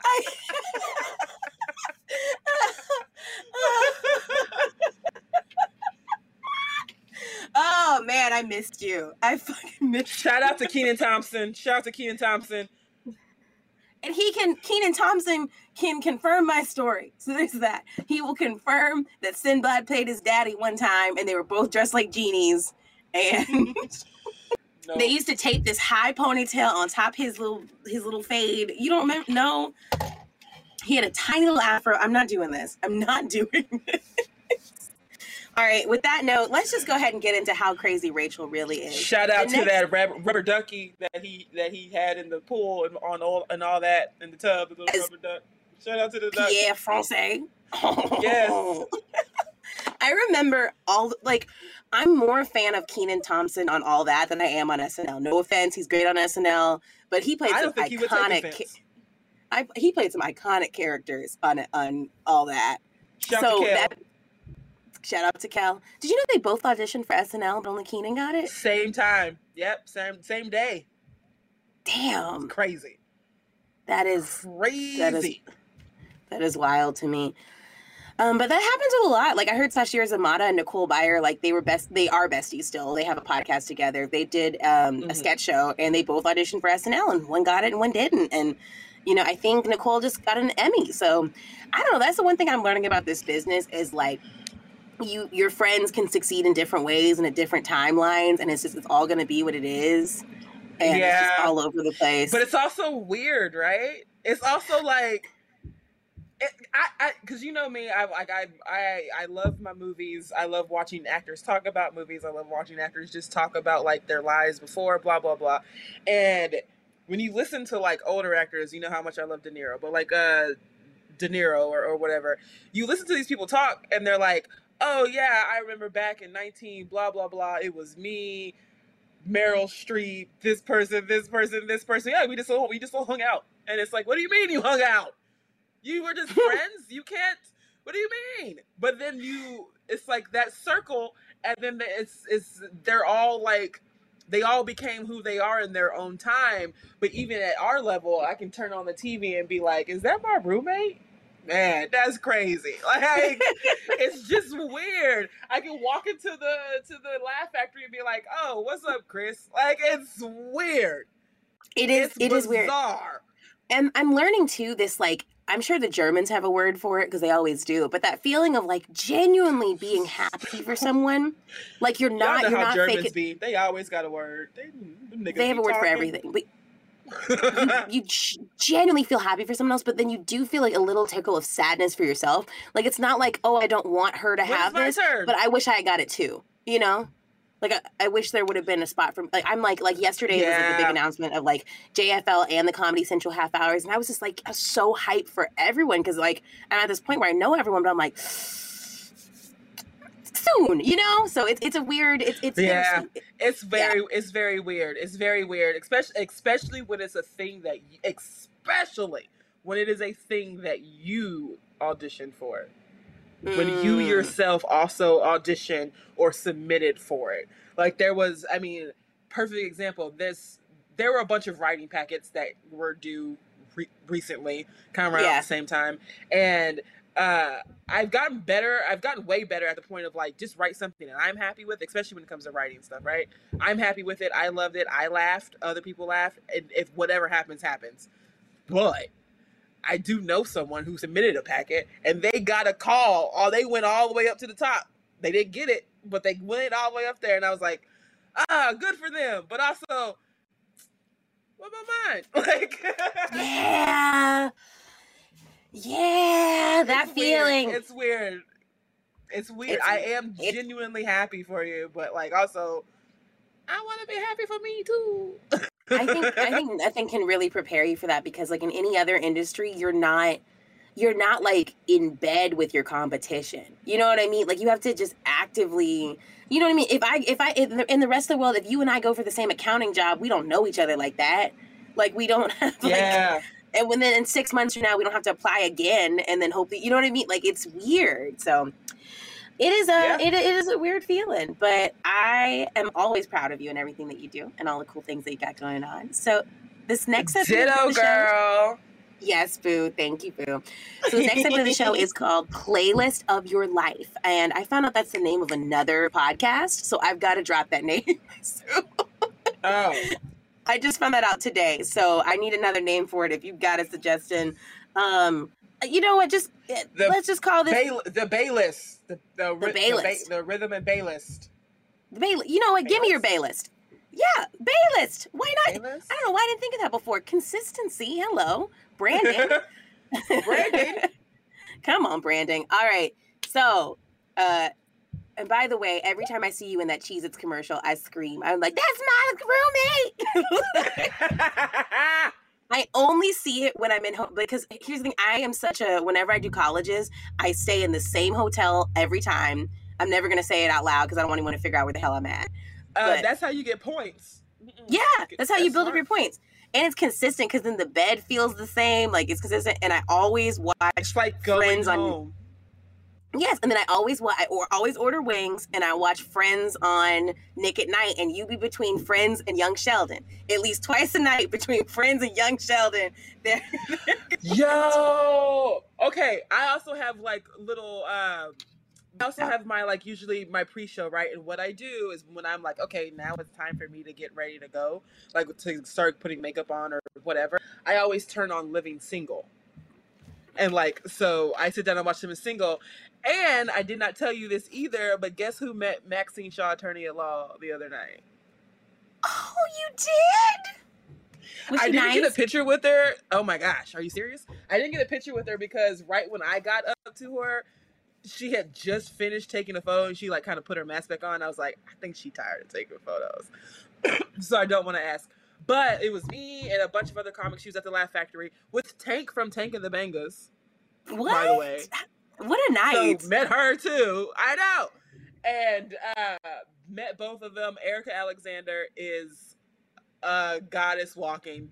I... oh man, I missed you. I fucking missed. Shout out to Kenan Thompson. Shout out to Kenan Thompson. And he can, Kenan Thompson can confirm my story. So there's that. He will confirm that Sinbad played his daddy one time, and they were both dressed like genies. And No. they used to tape this high ponytail on top his little his little fade. You don't remember? No. He had a tiny little afro. I'm not doing this. I'm not doing this. All right. With that note, let's just go ahead and get into how crazy Rachel really is. Shout out The to next- that rubber, rubber ducky that he that he had in the pool and on all and all that in the tub. The little As- rubber duck. Shout out to the duck. Pierre Francais. Yes. I remember all like I'm more a fan of Kenan Thompson on all that than I am on SNL. No offense, he's great on SNL, but he played some think he iconic. offense. I, he played some iconic characters on on all that. Shout so out to Kel. that shout out to Kel. Did you know they both auditioned for SNL, but only Kenan got it? Same time. Yep. Same same day. Damn, Crazy. that is Crazy. That is, that is wild to me. Um, but that happens a lot. Like I heard Sasheer Zamata and Nicole Byer, like they were best. They are besties still. They have a podcast together. They did um, a Mhm. sketch show, and they both auditioned for SNL, and one got it and one didn't. And you know, I think Nicole just got an Emmy. So I don't know. That's the one thing I'm learning about this business is like you your friends can succeed in different ways and at different timelines, and it's just it's all going to be what it is, and it's just all over the place. But it's also weird, right? It's also like, it, I, I, because you know me, I like I, I, I love my movies. I love watching actors talk about movies. I love watching actors just talk about like their lives before, blah blah blah. And when you listen to like older actors, you know how much I love De Niro, but like uh, De Niro or, or whatever, you listen to these people talk, and they're like, oh yeah, I remember back in nineteen blah blah blah, it was me. Meryl Streep, this person, this person, this person. Yeah, we just all we just all hung out. And it's like, what do you mean you hung out? You were just friends? You can't what do you mean? But then you it's like that circle and then it's it's they're all like they all became who they are in their own time. But even at our level, I can turn on the TV and be like, is that my roommate? Man, that's crazy. Like it's just weird. I can walk into the to the Laugh Factory and be like, "Oh, what's up, Chris?" Like it's weird. it is it's it is weird. bizarre. And I'm learning too this like I'm sure the Germans have a word for it because they always do, but that feeling of like genuinely being happy for someone, like you're not you're how not Germans faking. be. They always got a word. They, They have a word for everything. But you, you genuinely feel happy for someone else, but then you do feel like a little tickle of sadness for yourself. Like it's not like, oh, I don't want her to have this, turn? but I wish I had got it too. You know? Like I, I wish there would have been a spot for like I'm like like yesterday yeah. was like the big announcement of like JFL and the Comedy Central half hours, and I was just like was so hyped for everyone because like I'm at this point where I know everyone, but I'm like soon, you know. So it's it's a weird. It's it's yeah. It's very yeah. it's very weird. It's very weird, especially especially when it's a thing that especially when it is a thing that you auditioned for. Mm. When you mm. yourself also auditioned or submitted for it. Like there was, I mean, perfect example. This there were a bunch of writing packets that were due re- recently, kind of around yeah. the same time, and uh, I've gotten better. I've gotten way better at the point of like just write something that I'm happy with, especially when it comes to writing stuff. Right? I'm happy with it. I loved it. I laughed. Other people laughed. And if whatever happens, happens. But I do know someone who submitted a packet and they got a call. Or they went all the way up to the top. They didn't get it, but they went all the way up there, and I was like, ah, good for them. But also, what about mine? Like, yeah. Yeah, that it's feeling. Weird. It's weird. It's weird. It's, I am genuinely happy for you, but like also, I want to be happy for me too. I think I think nothing can really prepare you for that because like in any other industry, you're not you're not like in bed with your competition. You know what I mean? Like you have to just actively you know what I mean? If I if I in the rest of the world, if you and I go for the same accounting job, we don't know each other like that. Like we don't have like yeah and when then in six months from now we don't have to apply again and then hope that you know what I mean? Like it's weird. So it is a yeah. it, it is a weird feeling, but I am always proud of you and everything that you do and all the cool things that you got going on. So this next episode Ditto, of the girl. Show, Yes, Boo. Thank you, Boo. So the next episode of the show is called Playlist of Your Life. And I found out that's the name of another podcast. So I've got to drop that name. so, oh. I just found that out today, so I need another name for it. If you've got a suggestion, um, you know what? Just eh, the let's just call this bay, the Bay list, the the, the, bay the, the rhythm and Bay list. The Bay, you know what? Give me your Bay list. Yeah, Bay list. Why not? I don't know why I didn't think of that before. Consistency. Hello, branding. branding. Come on, branding. All right. So, uh, and by the way, every time I see you in that Cheez Its commercial, I scream. I'm like, that's my roommate. I only see it when I'm in home because here's the thing I am such a whenever I do colleges, I stay in the same hotel every time. I'm never gonna say it out loud because I don't want anyone to figure out where the hell I'm at. Uh, that's how you get points. Yeah, that's how you build smart. up your points. And it's consistent because then the bed feels the same, like it's consistent. And I always watch it's like friends home. on Yes, and then I always I or always order wings, and I watch Friends on Nick at Nite, and you be between Friends and Young Sheldon at least twice a night between Friends and Young Sheldon. Yo, okay. I also have like little. Um, I also have my like usually my pre-show right, and what I do is when I'm like, okay, now it's time for me to get ready to go, like to start putting makeup on or whatever. I always turn on Living Single and like so i sit down and watch them in single and I did not tell you this either, but guess who met Maxine Shaw, attorney at law, the other night? Oh, you did? Was I didn't nice? get a picture with her. Oh my gosh, are you serious? I didn't get a picture with her because right when I got up to her, she had just finished taking a photo and she like kind of put her mask back on. I was like, I think she tired of taking photos. so I don't want to ask. But it was me and a bunch of other comics. She was at the Laugh Factory with Tank from Tank and the Bangas. What? By the way. What a night! So met her too. I know, and uh, met both of them. Erika Alexander is a goddess walking.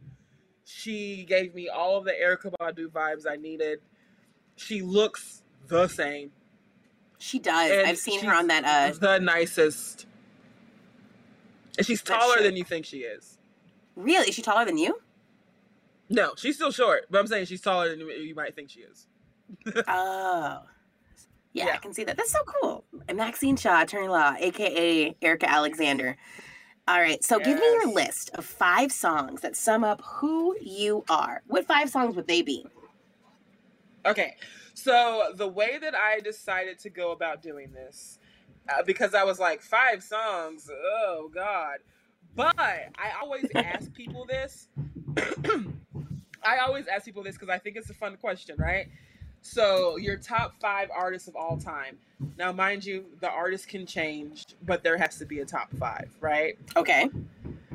She gave me all of the Erykah Badu vibes I needed. She looks the same. She does. And I've seen her on that. Uh, the nicest. And she's taller than you think she is. Really? Is she taller than you? No, she's still short, but I'm saying she's taller than you might think she is oh. Yeah, yeah, I can see that. That's so cool. Maxine Shaw, attorney law, aka Erika Alexander. All right, so yes. give me your list of five songs that sum up who you are. What five songs would they be? Okay, so the way that I decided to go about doing this, uh, because I was like, five songs, oh God. But I always ask people this I always ask people this because I think it's a fun question, right? So, your top five artists of all time. Now, mind you, the artist can change, but there has to be a top five, right? Okay.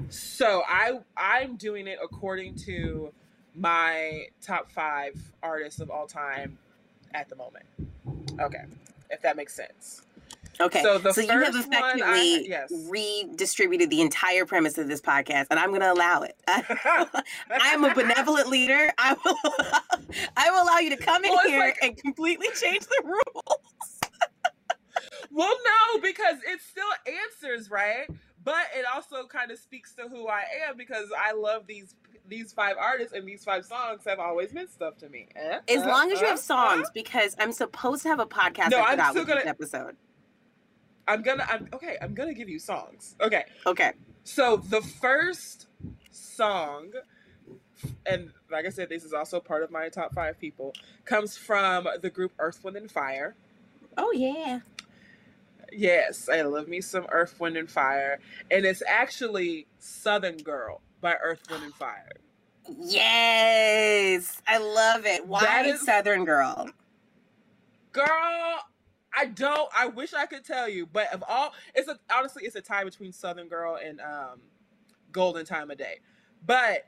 So, I I'm doing it according to my top five artists of all time at the moment. Okay, if that makes sense. Okay. So the you have one, I- effectively yes. redistributed the entire premise of this podcast, and I'm going to allow it. I'm a benevolent leader. I will, I will allow you to come in Well, here like- and completely change the rules. Well, no, because it still answers right, but it also kind of speaks to who I am because I love these these five artists and these five songs have always meant stuff to me. Eh? As Uh, long as you uh, have songs, because I'm supposed to have a podcast No, I'm still with gonna- episode. I'm gonna. I'm okay. I'm gonna give you songs. Okay, Okay. so the first song, and like I said, this is also part of my top five people, comes from the group Earth, Wind, and Fire. Oh yeah. Yes, I love me some Earth, Wind, and Fire. And it's actually Southern Girl by Earth, Wind, and Fire. Yes, I love it. Why That is- Southern Girl? Girl, I don't, I wish I could tell you, but of all, it's a, honestly, it's a tie between Southern Girl and um, Golden Time of Day. But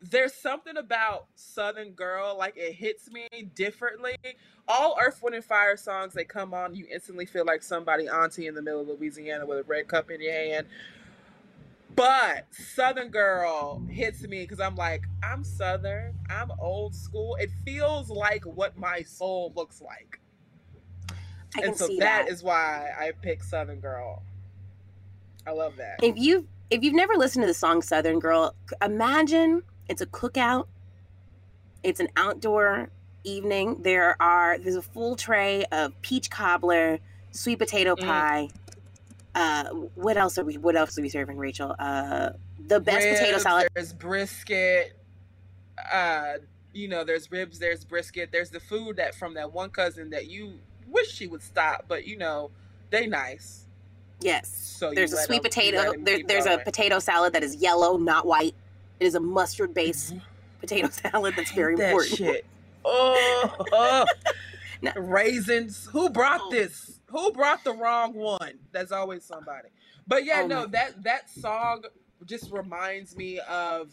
there's something about Southern Girl, like it hits me differently. All Earth, Wind, and Fire songs, they come on, you instantly feel like somebody auntie in the middle of Louisiana with a red cup in your hand. But Southern Girl hits me because I'm like, I'm Southern, I'm old school. It feels like what my soul looks like. I and so that that. is why I picked Southern Girl. I love that. if you if you've never listened to the song Southern Girl, imagine it's a cookout. It's an outdoor evening. There are there's a full tray of peach cobbler, sweet potato Mm. pie. Uh, what else are we? What else are we serving, Rachel? Uh, the best potato salad. There's brisket. Uh, you know, there's ribs. There's brisket. There's the food that from that one cousin that you wish she would stop, but you know, they nice. Yes. So There's a sweet them- potato. There, there's a potato salad that is yellow, not white. It is a mustard based mm-hmm. potato salad that's very that important. shit. Oh, oh. No. raisins. Who brought Oh. this? Who brought the wrong one? That's always somebody. But yeah, Oh no, that that song just reminds me of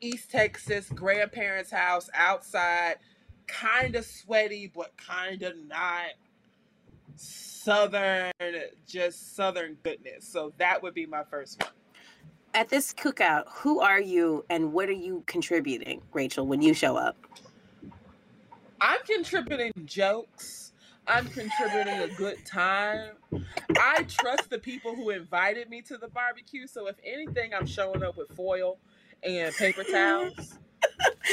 East Texas grandparents' house outside, kind of sweaty but kind of not. Southern, just southern goodness. So that would be my first one. At this cookout, who are you and what are you contributing, Rachel, when you show up? I'm contributing jokes. I'm contributing a good time. I trust the people who invited me to the barbecue. So if anything, I'm showing up with foil and paper towels.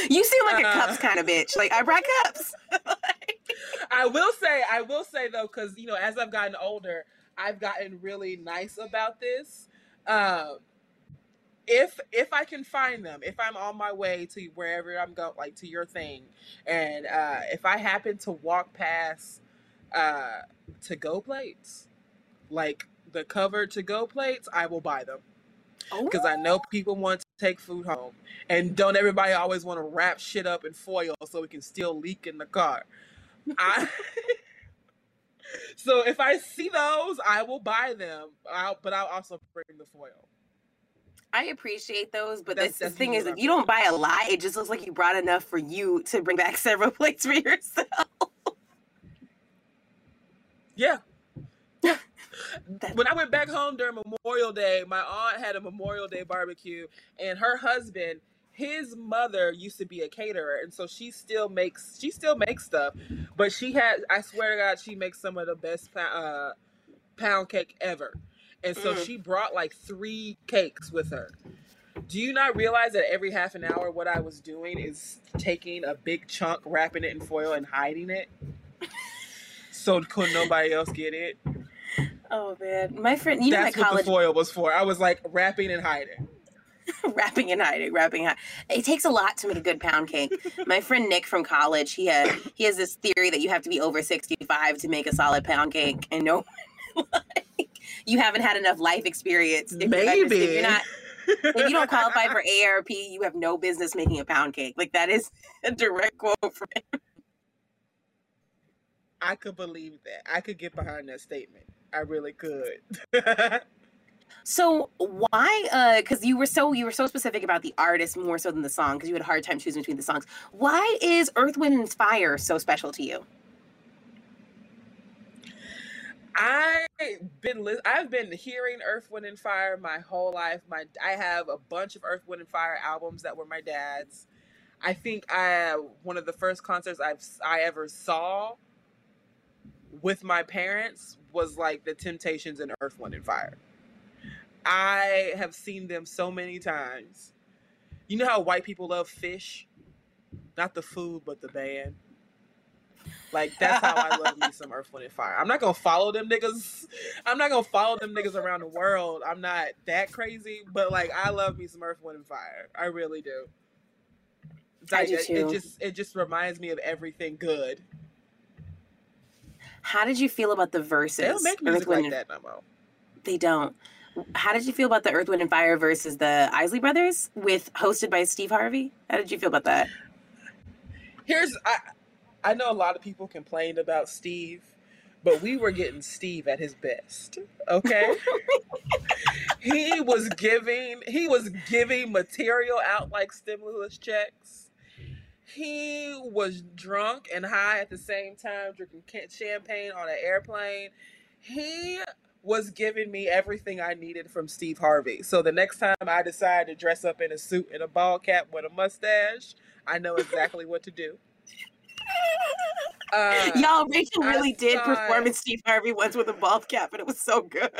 You seem like a Uh. cups kind of bitch. Like I brought cups. I will say, I will say though, because you know, as I've gotten older, I've gotten really nice about this. Um, if if I can find them, if I'm on my way to wherever I'm going, like to your thing, and uh, if I happen to walk past uh, to go plates, like the covered to go plates, I will buy them because I know people want to take food home, and don't everybody always want to wrap shit up in foil so it can still leak in the car. I so if I see those, I will buy them. I'll, but I'll also bring the foil. I appreciate those, but That's- this, the that's thing is, if you don't buy a lot, it just looks like you brought enough for you to bring back several plates for yourself. Yeah. When I went back home during Memorial Day, my aunt had a Memorial Day barbecue, and her husband, his mother used to be a caterer, and so she still makes she still makes stuff, but she had I swear to God, she makes some of the best uh, pound cake ever, and so Mm. she brought like three cakes with her. Do you not realize that every half an hour, what I was doing is taking a big chunk, wrapping it in foil, and hiding it, so could nobody else get it? Oh man, my friend, you know, my That's what the college foil was for. I was like wrapping and hiding. wrapping and hiding, wrapping. and hiding. It takes a lot to make a good pound cake. My friend Nick from college, he had he has this theory that you have to be over sixty five to make a solid pound cake, and no, like, you haven't had enough life experience. If you're Maybe. if you're not if you don't qualify for AARP, you have no business making a pound cake. Like that is a direct quote from him. I could believe that. I could get behind that statement. I really could. So why? uh Because you were so you were so specific about the artist more so than the song because you had a hard time choosing between the songs. Why is Earth, Wind, and Fire so special to you? I've been li- I've been hearing Earth, Wind, and Fire my whole life. My I have a bunch of Earth, Wind, and Fire albums that were my dad's. I think I one of the first concerts I've I ever saw with my parents was like the Temptations and Earth, Wind, and Fire. I have seen them so many times. You know how white people love Phish? Not the food, but the band. Like that's how I love me some Earth, Wind, and Fire. I'm not gonna follow them niggas. I'm not gonna follow them niggas around the world. I'm not that crazy, but like I love me some Earth, Wind, and Fire. I really do. I Like, do it, it just it just reminds me of everything good. How did you feel about the Verzuz? They don't make music like that no more. They don't. How did you feel about the Earth, Wind, and Fire versus the Isley Brothers with hosted by Steve Harvey? How did you feel about that? Here's I I know a lot of people complained about Steve, but we were getting Steve at his best. Okay? he was giving he was giving material out like stimulus checks. He was drunk and high at the same time drinking champagne on an airplane. He was giving me everything I needed from Steve Harvey. So the next time I decide to dress up in a suit and a ball cap with a mustache, I know exactly what to do. Uh, Y'all, Rachel I really did saw perform in Steve Harvey once with a bald cap, and it was so good.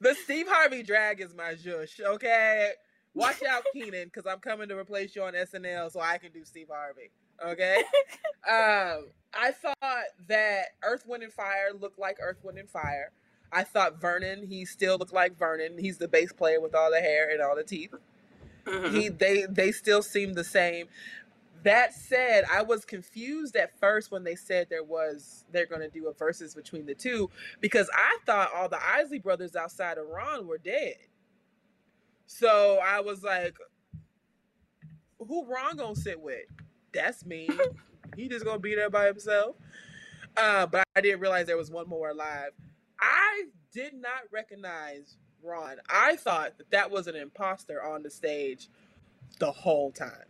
the Steve Harvey drag is my zhush, okay? Watch out, Kenan, because I'm coming to replace you on SNL so I can do Steve Harvey. Okay? um, I thought that Earth, Wind, and Fire looked like Earth, Wind, and Fire. I thought Vernon, he still looked like Vernon. He's the bass player with all the hair and all the teeth. Mhm. He they they still seem the same. That said, I was confused at first when they said there was they're going to do a Verzuz between the two because I thought all the Isley brothers outside of Ron were dead. So I was like, "Who Ron gonna sit with? That's me. he just gonna be there by himself." Uh, but I didn't realize there was one more alive. I did not recognize Ron. I thought that that was an imposter on the stage the whole time.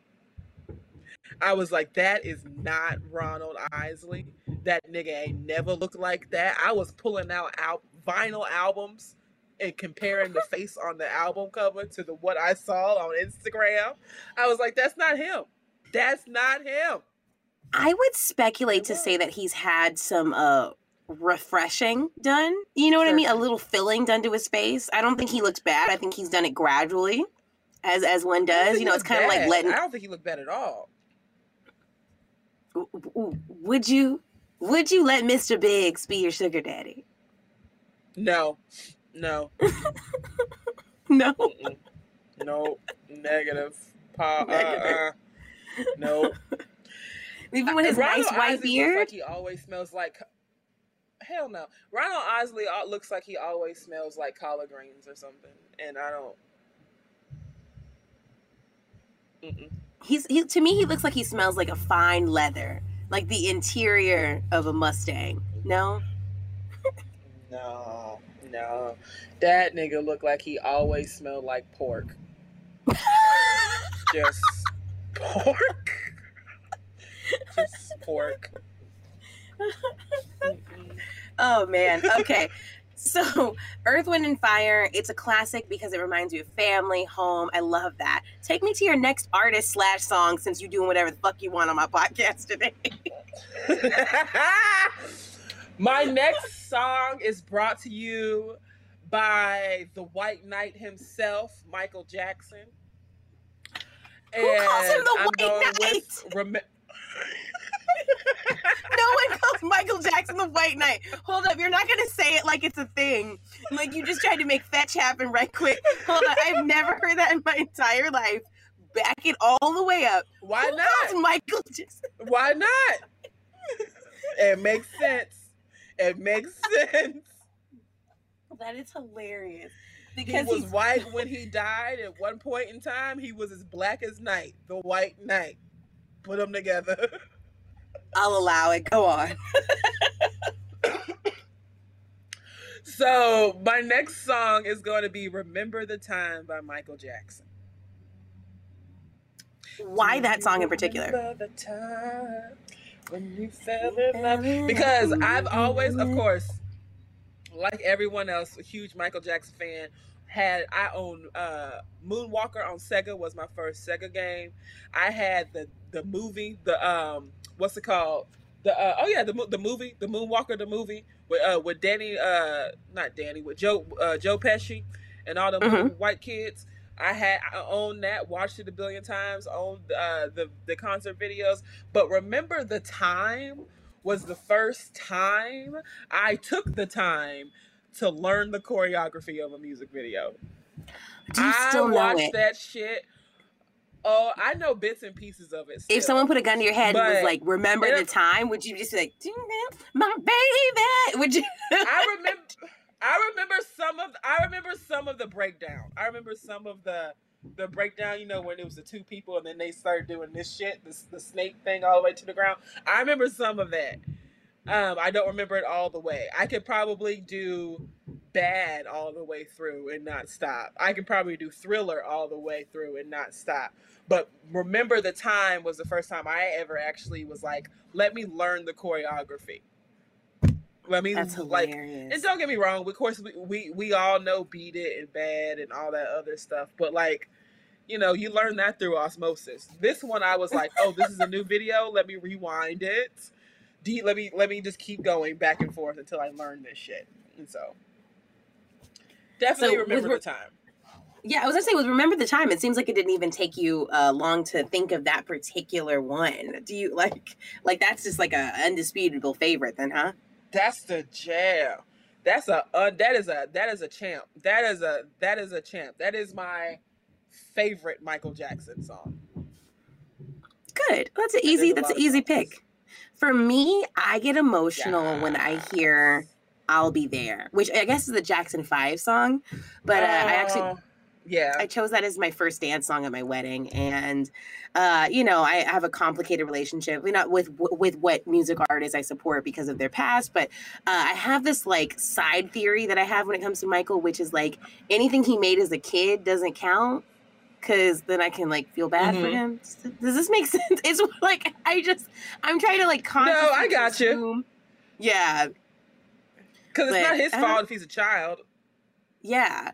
I was like, that is not Ronald Isley. That nigga ain't never looked like that. I was pulling out al- vinyl albums and comparing the face on the album cover to the what I saw on Instagram. I was like, that's not him. That's not him. I would speculate to say that he's had some uh refreshing done. You know what I mean? A little filling done to his face. I don't think he looks bad. I think he's done it gradually, as as one does. You know, it's kind of like letting. I don't think he looked bad at all. Would you? Would you let Mr. Biggs be your sugar daddy? No, no, No. Mm-mm. no, negative. Pa- uh, Negative. uh, no. Even with his Ronald nice white Isley beard. Looks like he always smells like. Hell no. Ronald Isley uh, looks like he always smells like collard greens or something, and I don't. Mm-mm. He's he to me he looks like he smells like a fine leather, like the interior of a Mustang. No. No, no. That nigga looked like he always smelled like pork. Just pork. Just pork. Oh man. Okay. So, Earth, Wind, and Fire, it's a classic because it reminds you of family, home. I love that. Take me to your next artist slash song since you're doing whatever the fuck you want on my podcast today. My next song is brought to you by the White Knight himself, Michael Jackson. Who calls him the I'm White Knight? Rem- no one calls Michael Jackson the White Knight. Hold up, you're not gonna say it like it's a thing. Like you just tried to make fetch happen right quick. Hold on, I've never heard that in my entire life. Back it all the way up. Why Who not? Michael Jackson? Why not? it makes sense. It makes sense. That is hilarious. because he was white when he died. At one point in time, he was as black as night, the White Knight. Put them together. I'll allow it. Go on. So my next song is going to be "Remember the Time" by Michael Jackson. Why that song in particular? Remember the time when you fell in love. Because I've always, of course, like everyone else, a huge Michael Jackson fan. Had I owned uh, Moonwalker on Sega was my first Sega game. I had the the movie, the um, what's it called? The uh, oh yeah, the the movie, the Moonwalker, the movie with uh with Danny, uh, not Danny, with Joe uh, Joe Pesci and all the Mhm. white kids. I had I owned that, watched it a billion times, owned uh, the the concert videos. But remember, the time was the first time I took the time to learn the choreography of a music video. Do you I still know watched it? that shit. Oh, I know bits and pieces of it. If someone put a gun to your head and was But- like, "Remember the time," would you just be like, "Ding, ding, "My baby"? Would you? I remember I remember some of I remember some of the breakdown. I remember some of the the breakdown, you know, when it was the two people and then they started doing this shit, this the snake thing all the way to the ground. I remember some of that. Um, I don't remember it all the way. I could probably do bad all the way through and not stop. I could probably do thriller all the way through and not stop. But remember the time was the first time I ever actually was like, let me learn the choreography. Let me That's like hilarious. and don't get me wrong, of course we, we we all know beat it and bad and all that other stuff, but like, you know, you learn that through osmosis. This one I was like, oh, this is a new video. Let me rewind it. D, let me let me just keep going back and forth until I learn this shit. And so, definitely So, remember re- the time. Yeah, I was gonna say with remember the time. It seems like it didn't even take you uh, long to think of that particular one. Do you like like that's just like a undisputable favorite then, huh? That's the jam. That's a uh, that is a that is a champ. That is a that is a champ. That is my favorite Michael Jackson song. Good. That's an easy. That's an easy songs. pick. For me, I get emotional when I hear "I'll Be There," which I guess is the Jackson Five song. But uh, I actually Uh, yeah. I chose that as my first dance song at my wedding, and uh, you know, I have a complicated relationship, know, with with what music artists I support because of their past. But uh, I have this like side theory that I have when it comes to Michael, which is like anything he made as a kid doesn't count. Cause then I can like feel bad for Mhm. him. Does this make sense? It's like I just I'm trying to like consciously I got you. Yeah, Because it's not his fault if he's a child. Yeah.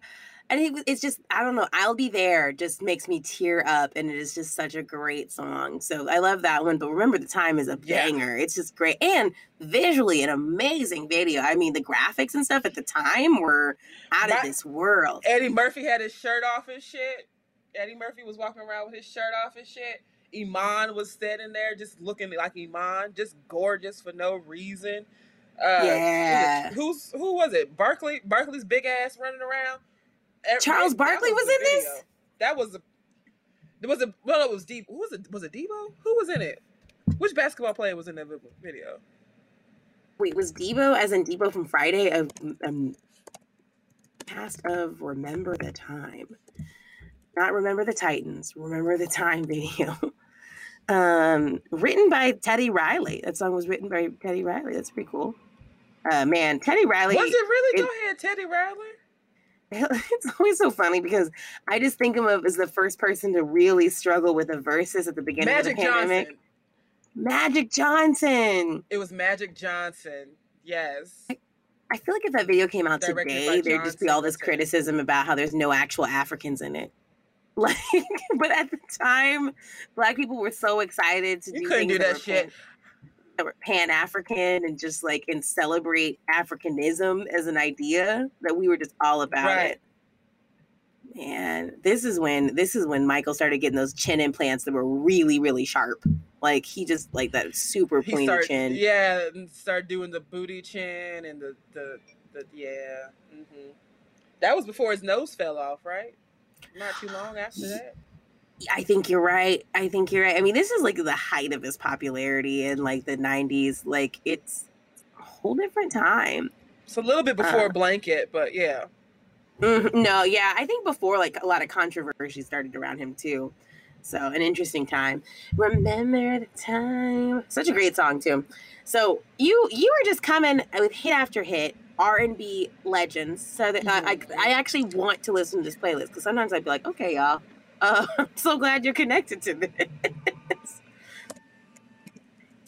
And it, it's just, I don't know, I'll Be There just makes me tear up. And it is just such a great song. So I love that one. But remember, the time is a Yeah. banger. It's just great. And visually, an amazing video. I mean, the graphics and stuff at the time were out of this world. Eddie Murphy had his shirt off and shit. Eddie Murphy was walking around with his shirt off and shit. Iman was standing there just looking like Iman, just gorgeous for no reason. Uh, Yeah. Who's who was it? Barkley, Barkley's big ass running around. Every- Charles Barkley was the in this? That was a. There was a well, it was deep. Who was it? Was it Debo? Who was in it? Which basketball player was in that video? Wait, was Debo, as in Debo from Friday, of um, cast of Remember the Time? Not Remember the Titans, Remember the Time video. um, written by Teddy Riley. That song was written by Teddy Riley. That's pretty cool. Uh, man, Teddy Riley. was it really? it- Go ahead, Teddy Riley. it's always so funny because I just think of him as the first person to really struggle with the Verzuz at the beginning Magic of the pandemic. Johnson. Magic Johnson. It was Magic Johnson. Yes. I feel like if that video came out Directed today, there'd just be all this criticism about how there's no actual Africans in it. Like, but at the time, black people were so excited to You do couldn't do that shit. Pan, that were Pan African and just like and celebrate Africanism as an idea that we were just all about Right. it. Man, this is when this is when Michael started getting those chin implants that were really really sharp. Like he just like that super pointy started, chin. yeah, and start doing the booty chin and the the, the yeah. hmm That was before his nose fell off, right? Not too long after that. I think you're right. I think you're right. I mean, this is like the height of his popularity in like the 90s. Like it's a whole different time. It's a little bit before Uh. blanket, but yeah. Mhm, No, yeah, I think before like a lot of controversy started around him too. So an interesting time. Remember the time. Such a great song too. So you you were just coming with hit after hit R and B legends. So that I, I I actually want to listen to this playlist because sometimes I'd be like, okay, y'all, uh, I'm so glad you're connected to this.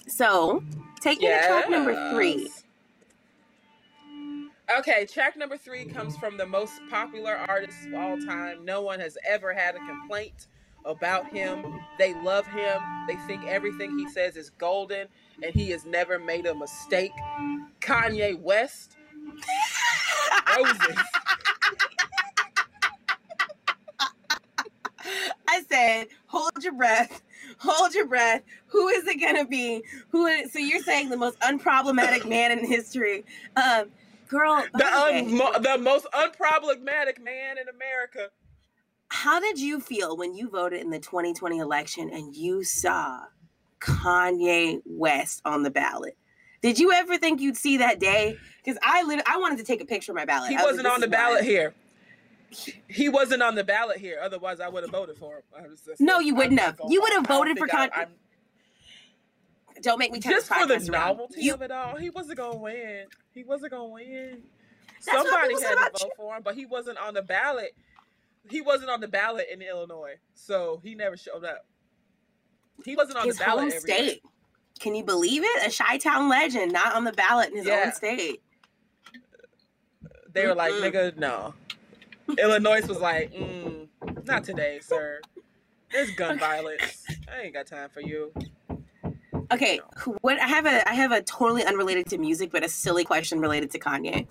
So take me to track number three. Okay, track number three comes from the most popular artist of all time. No one has ever had a complaint about him. They love him. They think everything he says is golden, and he has never made a mistake. Kanye West. Roses. I said, hold your breath, hold your breath. Who is it gonna be? Who? Is, so you're saying the most unproblematic man in history? Um, girl, The, un- mo- the most unproblematic man in America. how did you feel when you voted in the 2020 election and you saw Kanye West on the ballot? Did you ever think you'd see that day? Because I literally, I wanted to take a picture of my ballot. He I was wasn't like, on the ballot here. He wasn't on the ballot here. Otherwise, I would have voted for him. Just- No, you wouldn't have. You would have voted for Con- Don't make me just for the podcast around. novelty You- of it all. He wasn't gonna win. He wasn't gonna win. That's Somebody had to vote for him, but he wasn't on the ballot. He wasn't on the ballot in Illinois, so he never showed up. He wasn't on his the ballot home state. Can you believe it? A Chi-Town legend, not on the ballot in his Yeah. own state. They were like, Mm-mm. "Nigga, no." Illinois was like, mm, "Not today, sir. There's gun violence. I ain't got time for you." Okay, what I have a I have a totally unrelated to music, but a silly question related to Kanye.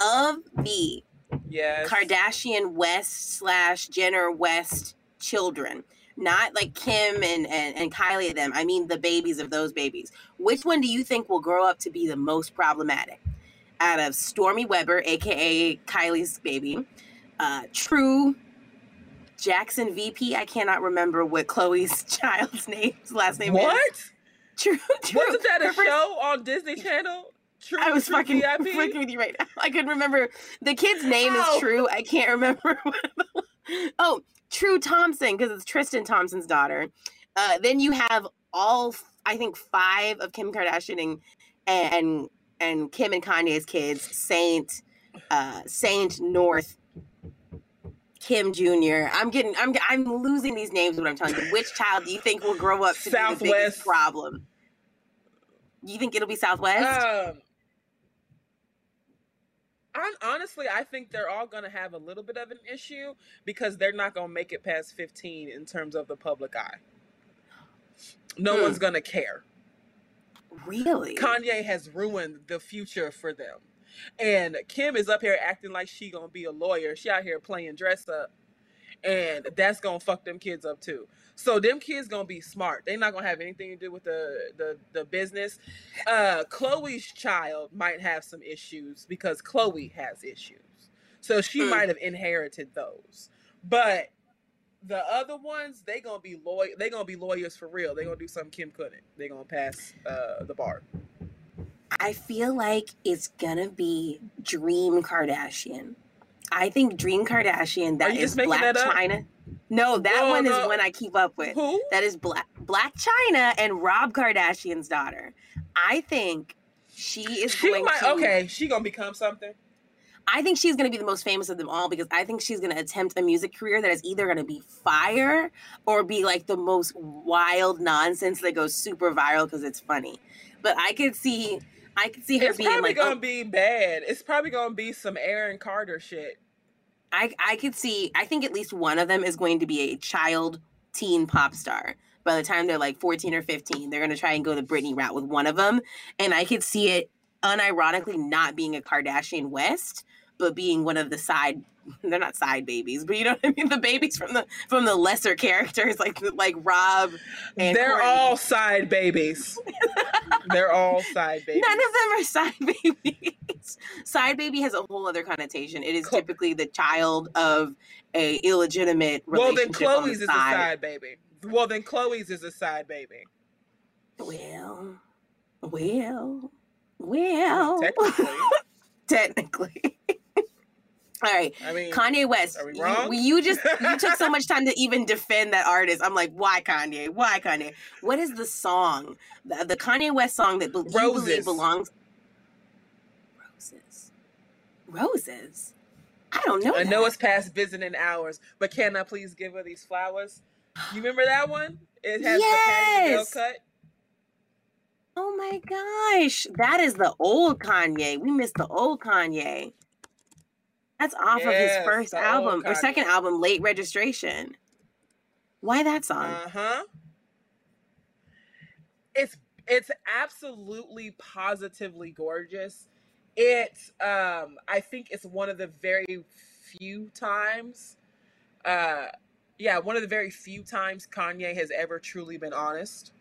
Of the Yes. Kardashian West slash Jenner West children, not like Kim and, and, and Kylie them, I mean the babies of those babies. Which one do you think will grow up to be the most problematic? Out of Stormi Weber, aka Kylie's baby, uh, True, Jackson VP. I cannot remember what Khloé's child's name, last name is. What? True, true. Wasn't that a show on Disney Channel? True, I was True fucking VIP? freaking with you right now. I couldn't remember. The kid's name Oh. is True. I can't remember. oh, True Thompson, because it's Tristan Thompson's daughter. Uh, then you have all, I think, five of Kim Kardashian and and, and Kim and Kanye's kids. Saint, uh, Saint North, Kim Jr. I'm getting, I'm, I'm losing these names. What I'm telling you. Which child do you think will grow up to be the biggest problem? You think it'll be Southwest? Um, I, honestly, I think they're all going to have a little bit of an issue because they're not going to make it past 15 in terms of the public eye. No Hmm. one's going to care. really? Kanye has ruined the future for them. And Kim is up here acting like she going to be a lawyer. She out here playing dress up. And that's going to fuck them kids up too. So them kids going to be smart. They're not going to have anything to do with the, the, the business. Uh, Khloé's child might have some issues because Chloe has issues. So she Hmm. might have inherited those. But the other ones, they gonna be lawyer. They gonna be lawyers for real. They gonna do something Kim couldn't. They gonna pass uh, the bar. I feel like it's gonna be Dream Kardashian. I think Dream Kardashian that is Black that? China. No, that No, one no. is one I keep up with. Who? That is Black Blac Chyna and Rob Kardashian's daughter. I think she is She going might. to Okay, she gonna become something. I think she's going to be the most famous of them all because I think she's going to attempt a music career that is either going to be fire or be like the most wild nonsense that goes super viral because it's funny. But I could see, I could see her It's being probably like, gonna oh, be bad. It's probably gonna be some Aaron Carter shit. I, I could see. I think at least one of them is going to be a child teen pop star. By the time they're like 14 or 15, they're going to try and go the Britney route with one of them, and I could see it unironically not being a Kardashian West, but being one of the side. They're not side babies, but you know what I mean. The babies from the from the lesser characters, like like Rob. And They're Kourtney. all side babies. They're all side babies. None of them are side babies. side baby has a whole other connotation. It is typically the child of a illegitimate relationship. well, then on the Khloé's is a side baby. Well, then Khloé's is a side baby. Well, well, well. Technically. Technically. All right, I mean, Kanye West. are we you- wrong? You, just you took so much time to even defend that artist. I'm like, why Kanye? Why Kanye? What is the song? The, the Kanye West song that be- you believe belongs. Roses. Roses. I don't know. I know it's past visiting hours, but can I please give her these flowers? You remember that one? It has the Patty cut. Oh my gosh, that is the old Kanye. We missed the old Kanye. That's off of his first album or second album, Late Registration. Why that song? Uh huh. It's it's absolutely positively gorgeous. It um I think it's one of the very few times uh yeah, one of the very few times Kanye has ever truly been honest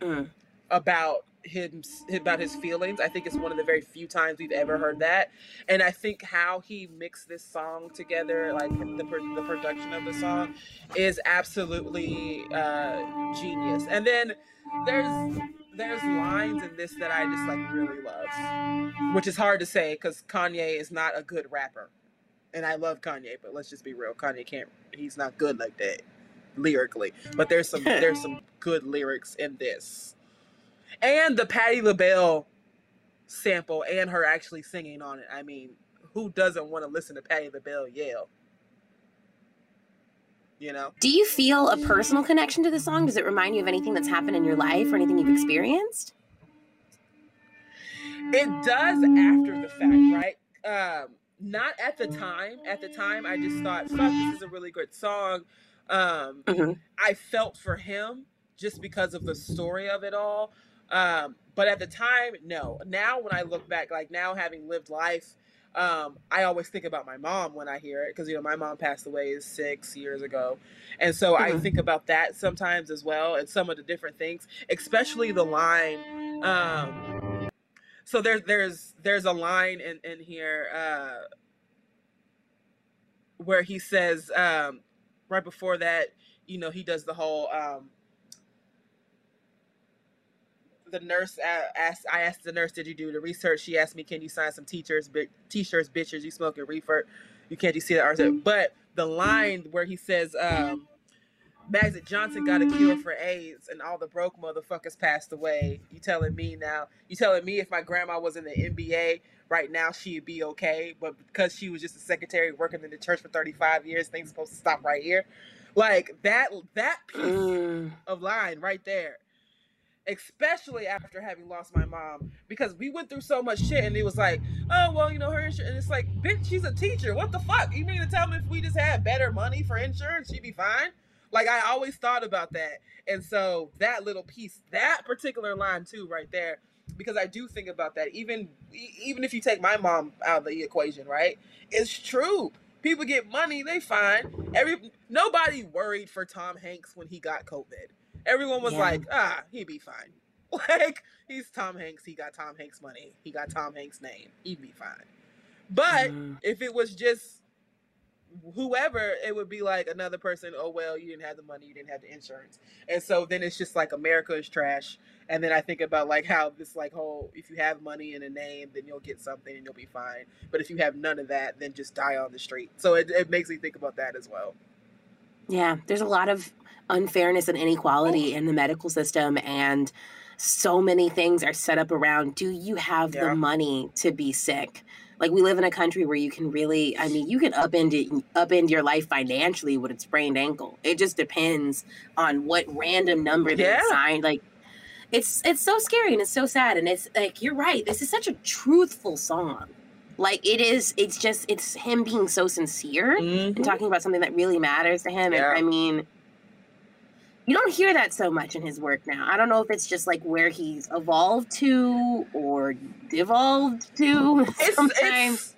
Mm. about him about his feelings. I think it's one of the very few times we've ever heard that, and I think how he mixed this song together, like the the production of the song, is absolutely uh, genius. And then there's there's lines in this that I just like really love, which is hard to say because Kanye is not a good rapper, and I love Kanye, but let's just be real, Kanye can't. He's not good like that lyrically, but there's some there's some good lyrics in this and the Patti LaBelle sample and her actually singing on it. I mean, who doesn't want to listen to Patti LaBelle yell? You know, Do you feel a personal connection to the song? Does it remind you of anything that's happened in your life or anything you've experienced? it does after the fact, right? Um, not at the time. At the time, I just thought, "Fuck, this is a really good song." Um, Mhm. I felt for him just because of the story of it all. Um, but at the time, no. Now, when I look back, like now having lived life, um, I always think about my mom when I hear it because you know my mom passed away six years ago, and so I Mhm. think about that sometimes as well, and some of the different things, especially the line. Um, so there's there's there's a line in in here uh, where he says um, right before that, you know, he does the whole. Um, the nurse asked. I asked the nurse, "Did you do the research?" She asked me, "Can you sign some teachers, t-shirts, bitches? You smoking reefer? You can't. You see that?" Said, But the line where he says, um, "Magic Johnson got a cure for AIDS, and all the broke motherfuckers passed away." You telling me now? You telling me if my grandma was in the NBA right now, she'd be okay, but because she was just a secretary working in the church for thirty five years, things supposed to stop right here. Like that. That piece Mm. of line right there. Especially after having lost my mom, because we went through so much shit, and it was like, oh well, you know her insurance, and it's like, bitch, she's a teacher. What the fuck? You mean to tell me if we just had better money for insurance, she'd be fine? Like I always thought about that, and so that little piece, that particular line too, right there, because I do think about that. Even even if you take my mom out of the equation, right? It's true. People get money, they fine. Every nobody worried for Tom Hanks when he got COVID. Everyone was Yeah. like, ah, he'd be fine. Like, he's Tom Hanks. He got Tom Hanks money. He got Tom Hanks name. He'd be fine. But Mm. if it was just whoever, it would be like another person, oh, well, you didn't have the money, you didn't have the insurance. And so then it's just like America is trash. And then I think about like how this like whole if you have money and a name, then you'll get something and you'll be fine. But if you have none of that, then just die on the street. So it, it makes me think about that as well. Yeah, there's a lot of unfairness and inequality in the medical system, and so many things are set up around do you have Yeah. the money to be sick? Like we live in a country where you can really, I mean, you can upend it, upend your life financially with a sprained ankle. It just depends on what random number they Yeah. assigned. Like it's it's so scary and it's so sad, and it's like you're right. This is such a truthful song. Like it is. It's just it's him being so sincere and mm-hmm. talking about something that really matters to him. Yeah. And I mean, you don't hear that so much in his work now. I don't know if it's just like where he's evolved to or devolved to It's, sometimes. it's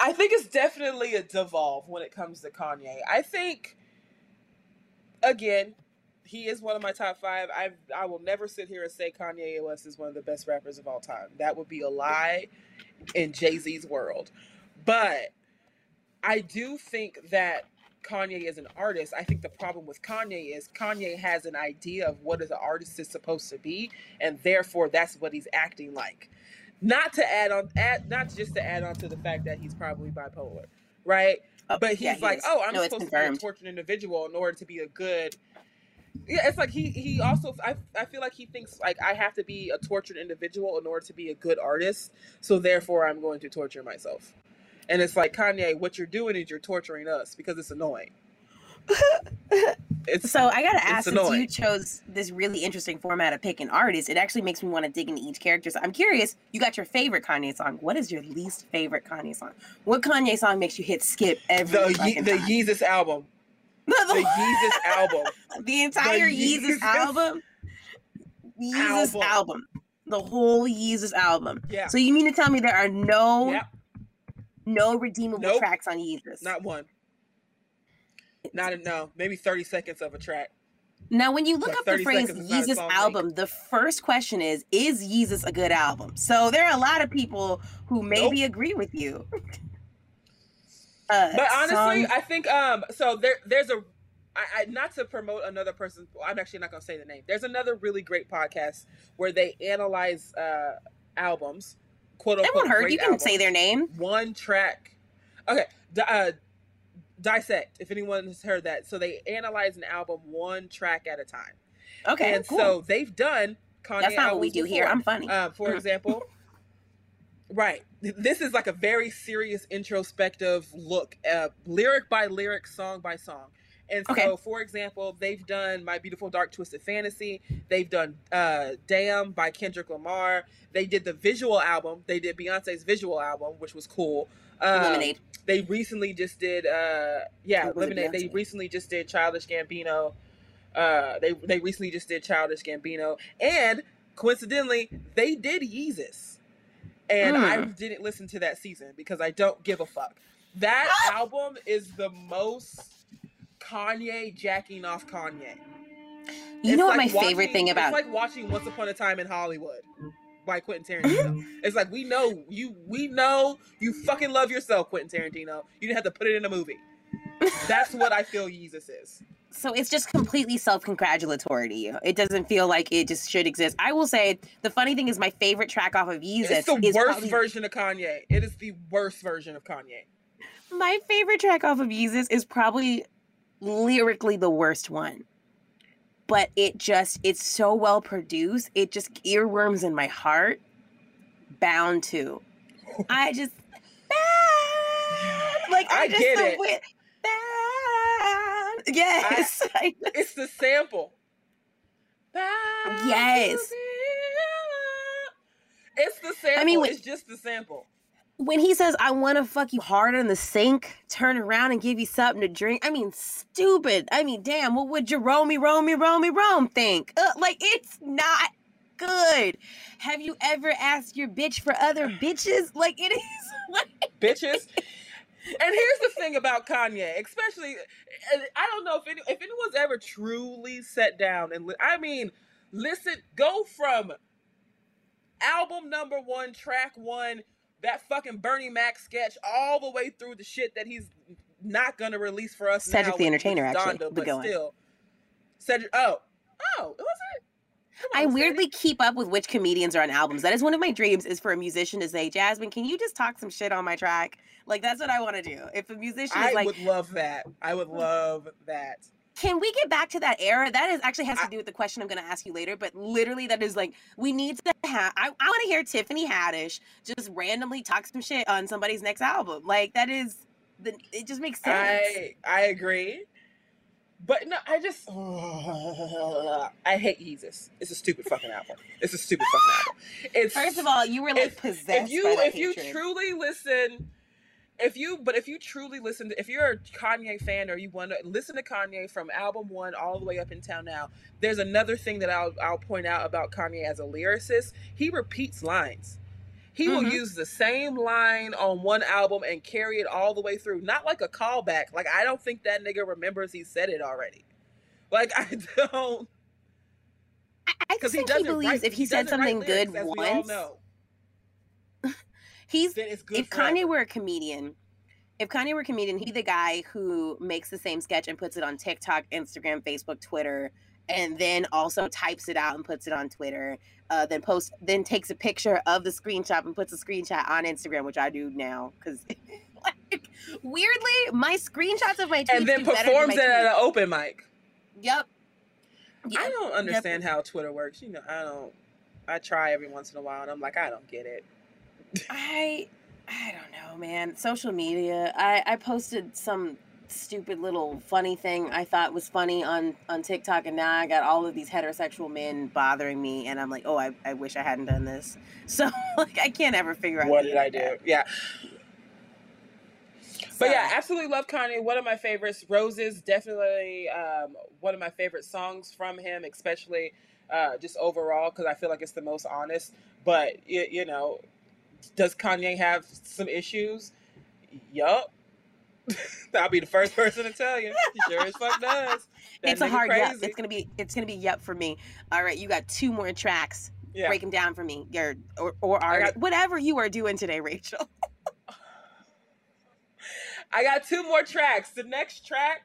I think it's definitely a devolve when it comes to Kanye. I think again, he is one of my top five. I I will never sit here and say Kanye West is one of the best rappers of all time. That would be a lie in Jay Z's world. But I do think that Kanye is an artist. I think the problem with Kanye is Kanye has an idea of what an artist is supposed to be, and therefore that's what he's acting like. not to add on, add not just to add on to the fact that he's probably bipolar, right? Oh, But he's yeah, he like, is. oh, I'm No, supposed to be a tortured individual in order to be a good. Yeah, it's like he he also I I feel like he thinks like I have to be a tortured individual in order to be a good artist, so therefore I'm going to torture myself. And it's like Kanye, what you're doing is you're torturing us because it's annoying. It's So I gotta ask, since you chose this really interesting format of picking artists, it actually makes me want to dig into each character. So I'm curious, you got your favorite Kanye song. What is your least favorite Kanye song? What Kanye song makes you hit skip every the Ye- the? Yeezus album, the, the Yeezus album. the entire the Yeezus Yeezus album, Yeezus album. album. the whole Yeezus album. Yeah. So you mean to tell me there are no Yep. no redeemable Nope. tracks on Yeezus? Not one. Not a, no, maybe 30 seconds of a track. Now, when you look Like up the phrase seconds is not Yeezus album, the first question is, is Yeezus a good album? So there are a lot of people who maybe agree with you. Uh, But honestly, I think um so there there's a I, I not to promote another person. I'm actually not gonna say the name. There's another really great podcast where they analyze uh albums, quote unquote. everyone heard great you can albums. say their name. one track. Okay, di- uh, dissect. If anyone has heard that, so they analyze an album one track at a time, Okay, and cool. so they've done. Kanye That's not what we do here. before. I'm funny. Uh, for example, right. This is like a very serious introspective look, uh, lyric by lyric, song by song. And so, Okay. for example, they've done My Beautiful Dark Twisted Fantasy. They've done uh, Damn by Kendrick Lamar. They did the visual album. They did Beyonce's visual album, which was cool. Um, Lemonade. They recently just did, uh, yeah, Or was it Lemonade. They recently just did Childish Gambino. Uh, they they recently just did Childish Gambino, and coincidentally, they did Yeezus. And I Mm. didn't listen to that season because I don't give a fuck. That album is the most Kanye jacking off Kanye. You It's know what like my favorite thing about it's like watching Once Upon a Time in Hollywood by Quentin. Tarantino. it's like we know you we know you fucking love yourself, Quentin Tarantino. You didn't have to put it in a movie. That's what I feel Yeezus is. So it's just completely self-congratulatory to you. It doesn't feel like it just should exist. I will say the funny thing is my favorite track off of Yeezus It's the worst probably- version of Kanye. It is the worst version of Kanye. My favorite track off of Yeezus is probably lyrically the worst one. But it just, it's so well produced. It just earworms in my heart. Bound to. I just. Like, I, I just, get it. way-. Yes. I It's the sample. Yes. It's the sample. I mean, when- it's just the sample. when he says, I want to fuck you hard in the sink, turn around and give you something to drink, I mean, stupid. I mean, damn, what would Jerome, Rome, Rome, Rome think? Uh, like, it's not good. Have you ever asked your bitch for other bitches? Like, it is. Like, bitches. And here's the thing about Kanye, especially, I don't know if any, if anyone's ever truly sat down and li- I mean, listen, go from album number one, track one, that fucking Bernie Mac sketch, all the way through the shit that he's not gonna release for us. Cedric now the Entertainer, with actually, Donda, but but still, Cedric. Oh, oh, it was it? I weirdly keep up with which comedians are on albums. That is one of my dreams is for a musician to say, Jasmine, can you just talk some shit on my track? Like, that's what I want to do. If a musician I is like, would love that. I would mm. love that. Can we get back to that era? That is actually has to do with the question I'm going to ask you later, but literally that is like we need to have. I, I want to hear Tiffany Haddish just randomly talk some shit on somebody's next album. Like that is the. It just makes sense. I I agree. But no, I just I hate Yeezus. It's a stupid fucking album. It's a stupid fucking album. It's First of all, you were like possessed. if you if you truly listen if you but if you truly listen to, if you're a Kanye fan or you want to listen to Kanye from album 1 all the way up until now there's another thing that I'll I'll point out about Kanye as a lyricist he repeats lines he will Mhm. use the same line on one album and carry it all the way through. Not like a callback. Like I don't think that nigga remembers he said it already. Like I don't. I, I because he think he doesn't believes write, if he, said something good lyrics, as we all once, know, he's then it's good if forever. Kanye were a comedian, if Kanye were a comedian, he'd be the guy who makes the same sketch and puts it on TikTok, Instagram, Facebook, Twitter, and then also types it out and puts it on Twitter. Uh, then post, then takes a picture of the screenshot and puts a screenshot on Instagram, which I do now because. like, weirdly, my screenshots of my tweets and then do better than performs it at an open mic. Yep. I don't understand how Twitter works. You know, I don't. I try every once in a while, and I'm like, I don't get it. I I don't know, man. Social media. I I posted some stupid little funny thing I thought was funny on on TikTok, and now I got all of these heterosexual men bothering me, and I'm like, oh, I, I wish I hadn't done this. So like, I can't ever figure out What did I do? that. Yeah, but yeah, absolutely love Kanye. One of my favorites. Roses, definitely um, one of my favorite songs from him, especially uh, just overall because I feel like it's the most honest. But you, you know, does Kanye have some issues? Yup. I'll be the first person to tell you. Sure as fuck does. That it's a hard yep. It's gonna be it's gonna be yep for me. All right, you got two more tracks. Yeah. Break them down for me. Your or or art, got- whatever you are doing today, Rachel. I got two more tracks. The next track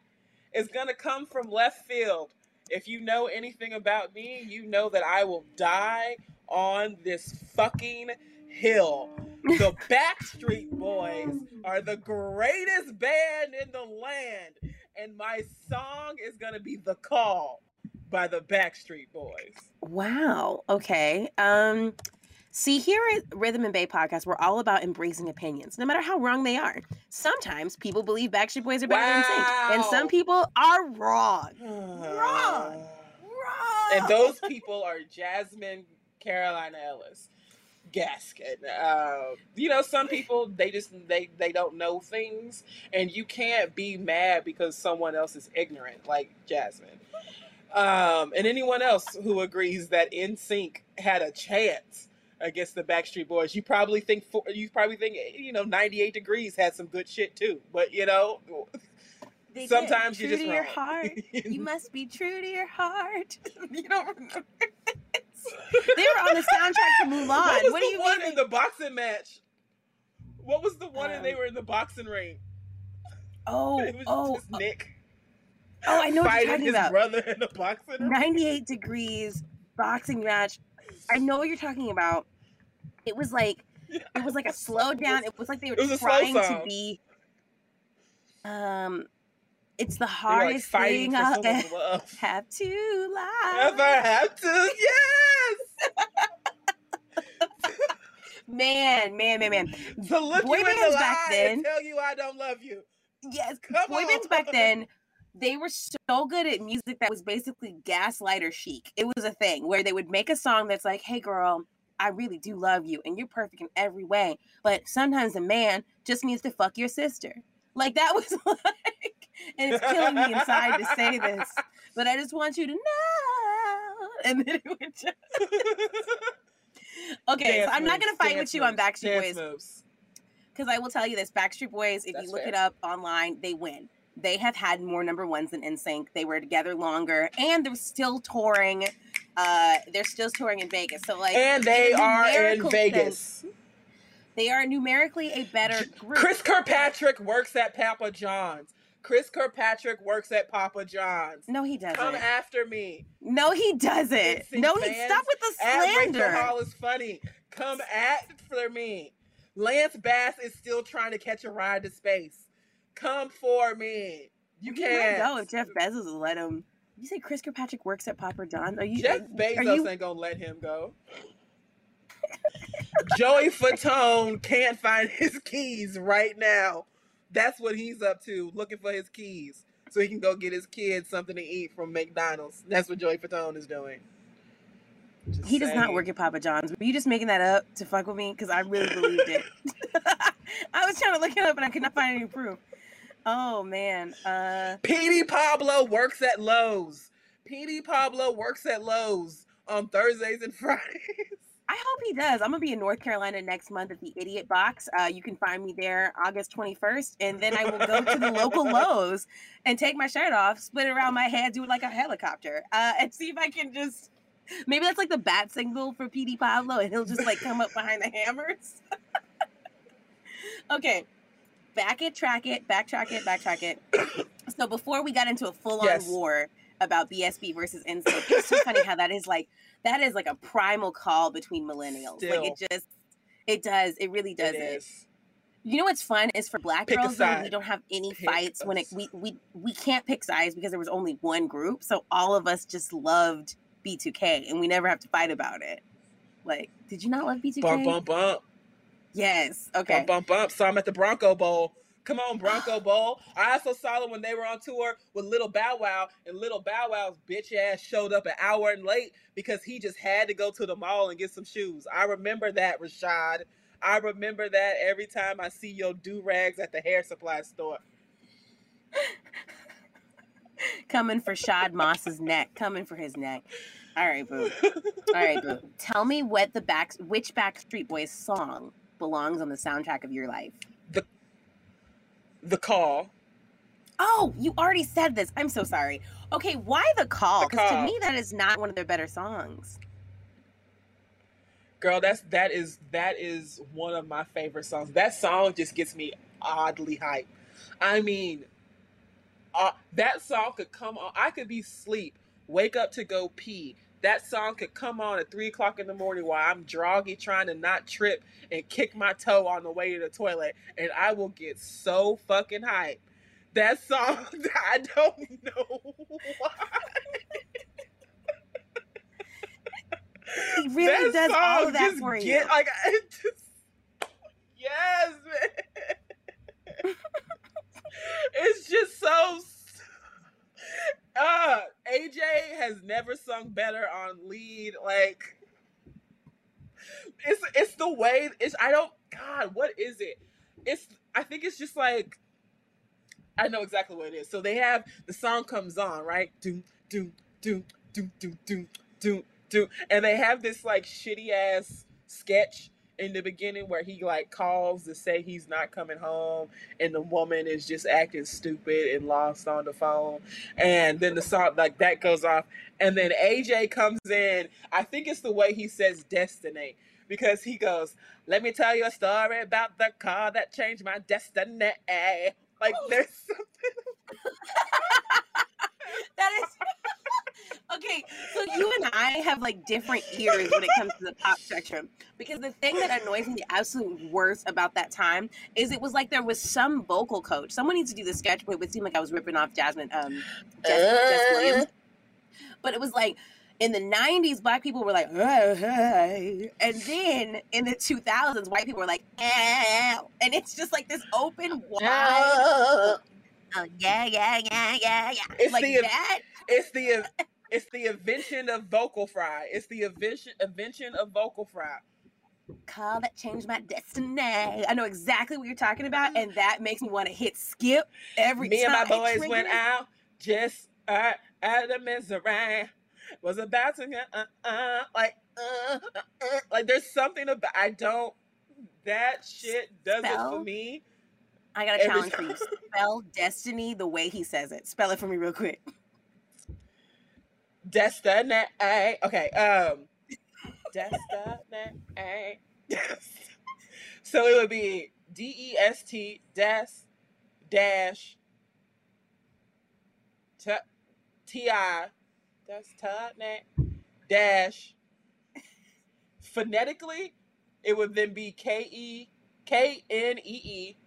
is gonna come from left field. If you know anything about me, you know that I will die on this fucking hill. The Backstreet Boys are the greatest band in the land, and my song is gonna be "The Call" by the Backstreet Boys. Wow. Okay. Um see here at Rhythm and Bay podcast, we're all about embracing opinions, no matter how wrong they are. Sometimes people believe Backstreet Boys are better than NSYNC, and some people are wrong. Wrong. Wrong. and those people are Jasmine Carolina Ellis. Gaskin. Uh, you know, some people they just they they don't know things, and you can't be mad because someone else is ignorant, like Jasmine. Um, and anyone else who agrees that NSYNC had a chance against the Backstreet Boys, you probably think for, you probably think you know 98 Degrees had some good shit too, but you know. They. Sometimes you're just to your wrong. heart. You must be true to your heart. you don't remember? They were on the soundtrack to Mulan. What was What the do you one mean? in the boxing match? What was the one and they Um, were in the boxing ring? oh, it was oh, just Nick oh! I know what you're talking his about. brother in the boxing ring. 98 degrees boxing match. I know what you're talking about. It was like it was like a slow down. It was like they were It was a slow trying to be. Um, it's the were, like hardest thing I'll ever have to lie. Ever have to? Yes. Man, man, man, man. To look Boy you in the back then- tell you I don't love you. Yes, Come boy bands back then. They were so good at music that was basically gaslighter chic. It was a thing where they would make a song that's like, "Hey, girl, I really do love you, and you're perfect in every way. But sometimes a man just needs to fuck your sister." Like that was like, and it's killing me inside to say this, but I just want you to know. And then it would just okay. Dance so I'm not gonna fight with you on Backstreet Boys because I will tell you this: Backstreet Boys. If That's you look fair. it up online, they win. They have had more number ones than NSYNC. They were together longer, and they're still touring. Uh, they're still touring in Vegas. So like, And they are in Vegas. They are numerically a better group. Chris Kirkpatrick works at Papa John's. Chris Kirkpatrick works at Papa John's. no, he doesn't. Come after me. no, he doesn't. No, he stop with the At Rachel slander. Hall is funny. Come after me. Lance Bass is still trying to catch a ride to space. Come for me. You might go can't. if Jeff Bezos will let him. You say Chris Kirkpatrick works at Papa John? Are you? Jeff Bezos you- ain't gonna let him go. Joey Fatone can't find his keys right now. That's what he's up to, looking for his keys so he can go get his kids something to eat from McDonald's. That's what Joey Fatone is doing. Just He does not work at Papa John's. Were you just making that up to fuck with me? Because I really believed it. I was trying to look it up and I could not find any proof. Oh man. Uh Petey Pablo works at Lowe's. Petey Pablo works at Lowe's on Thursdays and Fridays. I hope he does. I'm gonna be in North Carolina next month at the Idiot Box. Uh, you can find me there August 21st, and then I will go to the local Lowe's and take my shirt off, split it around my head, do it like a helicopter, uh, and see if I can just. Maybe that's like the bat signal for Petey Pablo, and he'll just like come up behind the hammers. okay, back it, track it, backtrack it, backtrack it. so before we got into a full-on Yes. war about BSB versus NSYNC. It's so funny how that is like that is like a primal call between millennials. Still. Like it just it does. It really does It it. is. You know what's fun is for black Pick girls though, we don't have any Pick fights a when it we we we can't pick sides because there was only one group. So all of us just loved B2K and we never have to fight about it. Like, did you not love B2K? Bump, bump, bump. Yes. Okay. Bump, bump, bump. So I'm at the Bronco Bowl. Come on, Bronco Bowl. I also saw them when they were on tour with Little Bow Wow, and Little Bow Wow's bitch ass showed up an hour and late because he just had to go to the mall and get some shoes. I remember that, Rashad. I remember that every time I see your do rags at the hair supply store. Coming for Shad Moss's neck. Coming for his neck. All right, boo. All right, boo. Tell me what the back which Backstreet Boys song belongs on the soundtrack of your life. The call. Oh, you already said this. I'm so sorry. Okay, why the call? Because to me, that is not one of their better songs. Girl, that's that is that is one of my favorite songs. That song just gets me oddly hyped. I mean, uh, that song could come on. I could be sleep, wake up to go pee. That song could come on at three o'clock in the morning while I'm droggy trying to not trip and kick my toe on the way to the toilet, and I will get so fucking hyped. That song, I don't know why. He really that does all of that just for you. Like, just, yes, man. it's just so. Uh, AJ has never sung better on lead. Like, it's it's the way. It's I don't. God, what is it? It's. I think it's just like. I know exactly what it is. So they have the song comes on right. Doom doom doom doom doom doom doom doom, and they have this like shitty ass sketch in the beginning where he like calls to say he's not coming home and the woman is just acting stupid and lost on the phone. And then the song like that goes off. And then AJ comes in. I think it's the way he says destiny. Because he goes let me tell you a story about the car that changed my destiny. Like oh. there's something That is okay. So you and I have like different ears when it comes to the pop spectrum. Because the thing that annoys me the absolute worst about that time is it was like there was some vocal coach. Someone needs to do the sketch, but it would seem like I was ripping off Jasmine, um, Jess, Jess Williams. But it was like in the 90s, black people were like, "Oh, hey." and then in the 2000s, white people were like, Ow. and it's just like this open, wide, oh, yeah, yeah, yeah, yeah, yeah. It's like the- that. It's the it's the invention of vocal fry. It's the invention invention of vocal fry. call that changed my destiny. I know exactly what you're talking about, and that makes me want to hit skip every Me time. and my boys went out just uh, out of misery. Was about to get uh, uh, like uh, uh, uh, like there's something about I don't that shit does it for me. I got a challenge for you. Spell destiny the way he says it. Spell it for me real quick. Destiny. Okay. Um. Destiny. so it would be D E S T des dash T I Destiny dash phonetically it would then be K E K N E E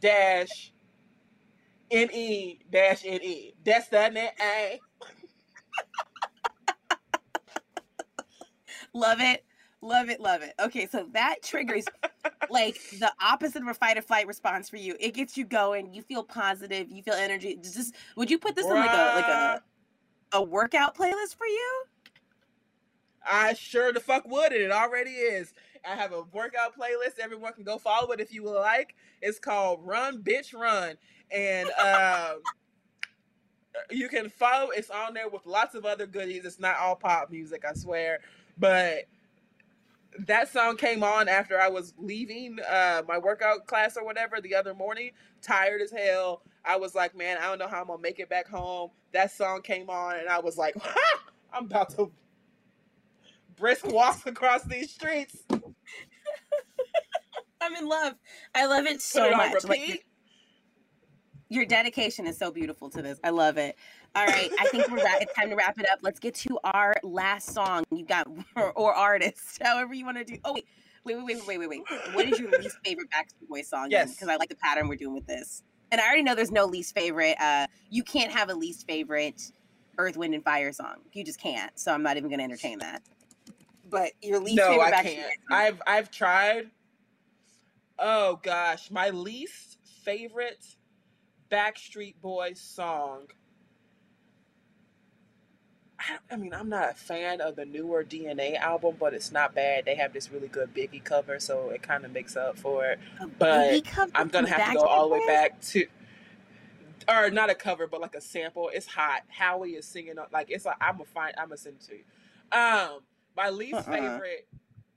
dash N E dash N E. Destiny. Love it. Love it. Love it. Okay, so that triggers like the opposite of a fight or flight response for you. It gets you going. You feel positive. You feel energy. Just- would you put this in like a like a a workout playlist for you? I sure the fuck would, and it already is. I have a workout playlist. Everyone can go follow it if you would like. It's called Run Bitch Run. And um, you can follow it's on there with lots of other goodies. It's not all pop music, I swear. But that song came on after I was leaving uh, my workout class or whatever the other morning, tired as hell. I was like, man, I don't know how I'm gonna make it back home. That song came on, and I was like, I'm about to brisk walk across these streets. I'm in love. I love it Put so it on much. Like. Your dedication is so beautiful to this. I love it. All right, I think we're ra- it's time to wrap it up. Let's get to our last song. You got or, or artist, however you want to do. Oh wait, wait, wait, wait, wait, wait, wait. What is your least favorite Backstreet Boys song? Yes. because I like the pattern we're doing with this. And I already know there's no least favorite. Uh, you can't have a least favorite Earth, Wind, and Fire song. You just can't. So I'm not even going to entertain that. But your least no, favorite I can't. Song? I've I've tried. Oh gosh, my least favorite Backstreet Boys song. I, I mean, I'm not a fan of the newer DNA album, but it's not bad. They have this really good Biggie cover, so it kind of makes up for it. A but I'm gonna have to go all the way back to, or not a cover, but like a sample. It's hot. Howie is singing like it's like I'm a fine. I'm gonna send it to you. Um, my least Uh-uh. favorite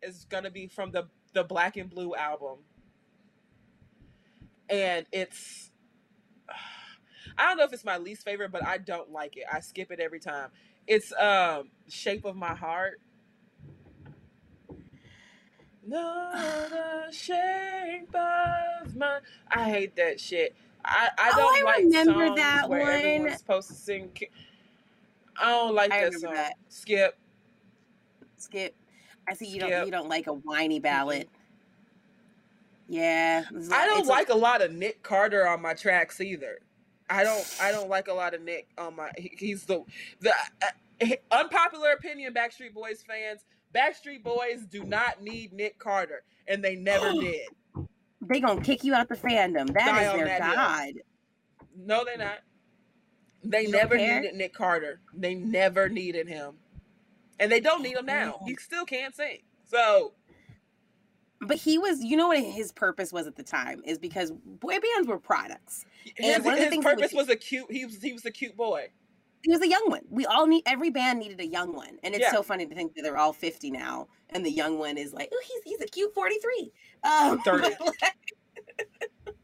is gonna be from the the Black and Blue album, and it's. I don't know if it's my least favorite, but I don't like it. I skip it every time. It's um Shape of My Heart. No, the shape of my. I hate that shit. I, I Oh, don't oh, I like remember songs that where one. everyone's supposed to sing. ki- I don't like I that remember song. that. Skip. Skip. I see you don't Skip. you don't like a whiny ballad. Yeah. I don't it's a- like a lot of Nick Carter on my tracks either. I don't. I don't like a lot of Nick on my. He, he's the the uh, unpopular opinion. Backstreet Boys fans. Backstreet Boys do not need Nick Carter, and they never did. they gonna kick you out the fandom. That Die is their that hill. god. No, they're not. They You never needed Nick Carter. They never needed him, and they don't need him now. He still can't sing. So But he was, you know what his purpose was at the time is because boy bands were products. his, the his things purpose was- was a cute. He was he was a cute boy. He was a young one. We all need every band needed a young one, and it's Yeah. so funny to think that they're all fifty now, and the young one is like, oh, he's he's a cute forty three. Um, 30. like-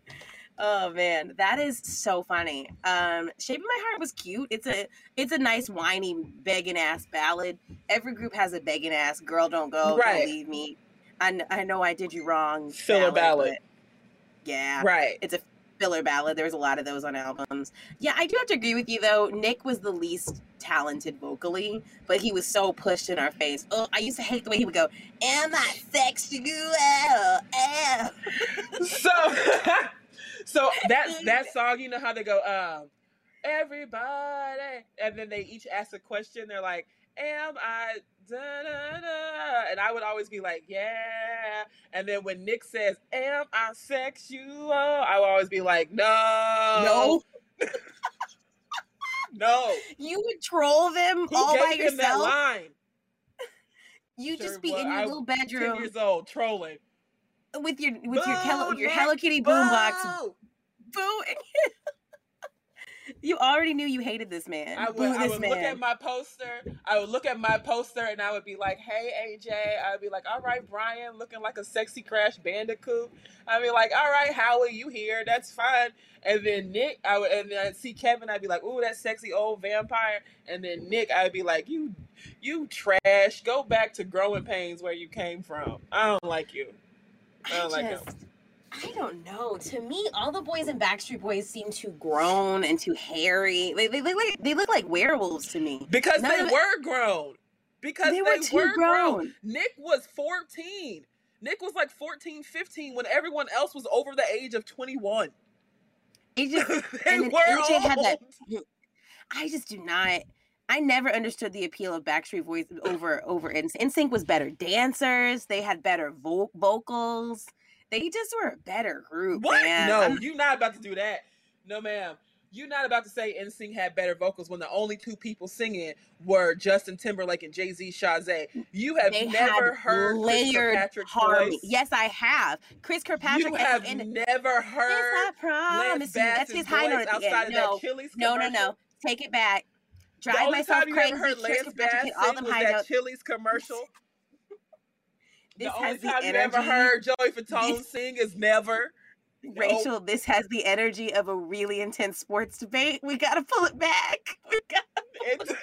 oh man, that is so funny. Um, Shape of My Heart was cute. It's a it's a nice whiny begging ass ballad. Every group has a begging ass girl don't go, Right. don't leave me. I, I know I did you wrong. Filler ballad. but Yeah Right. it's a filler ballad. There's a lot of those on albums. Yeah, I do have to agree with you though. Nick was the least talented vocally, but he was so pushed in our face. Oh, I used to hate the way he would go, "Am I sexual?" Eh." so so that that song you know how they go um everybody and then they each ask a question they're like am i and i would always be like yeah. And then when nick says am i sexual? I would always be like no. No, no. You would troll them who all by yourself. line? You Sure, just be in your I- little 10 bedroom. years old trolling. With your with your Hello, your Hello Kitty boombox. Boo! booing. you already knew you hated this man. I Boo would, I would man. look at my poster. I would look at my poster and I would be like, "Hey AJ," I would be like, "All right, Brian, looking like a sexy Crash Bandicoot." I'd be like, "All right, Howie, you here? That's fine." And then Nick, I would, and then I'd see Kevin. I'd be like, "Ooh, that sexy old vampire." And then Nick, I'd be like, "You, you trash. Go back to growing pains where you came from. I don't like you." I I don't like him. I don't know. To me, all the boys in Backstreet Boys seem too grown and too hairy. They, they, look like they look like werewolves to me. Because None they of were grown. Because They they, were were, grown. grown. Nick was 14. Nick was like 14, 15 when everyone else was over the age of 21. It just, they were AJ had old. that. I just do not. I never understood the appeal of Backstreet Boys over over NSYNC. NSYNC was better dancers. They had better vo- vocals. They just were a better group. What? Man. No, I'm- you're not about to do that. No, ma'am. You're not about to say NSYNC had better vocals when the only two people singing were Justin Timberlake and JC Chasez. You have they never heard Chris layered Kirkpatrick's harmony. Yes, I have. Chris Kirkpatrick. you have end, never Yes, heard I promise you. That's his high note outside of No, that Chili's no, no, commercial? no. Take it back. Drive myself crazy. heard Chris Kirkpatrick Bass hit all them high that notes. Chili's commercial. This the only time you ever heard Joey Fatone sing is never. Rachel, this has the energy of a really intense sports debate. We gotta pull it back. We got, It-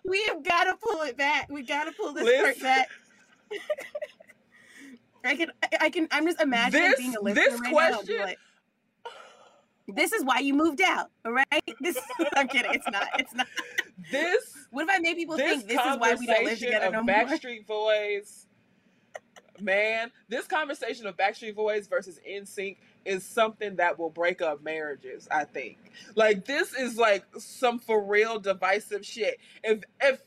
we have gotta pull it back. We gotta pull this Liz- part back. I can, I- can. I'm just imagining This- being a listener this right now question- like, This is why you moved out, all right? This I'm kidding. It's not. It's not. This What if I made people this think this is why we don't live together of no more? Backstreet Boys, man, this conversation of Backstreet Boys versus NSYNC is something that will break up marriages. I think, like, this is like some for real divisive shit. If if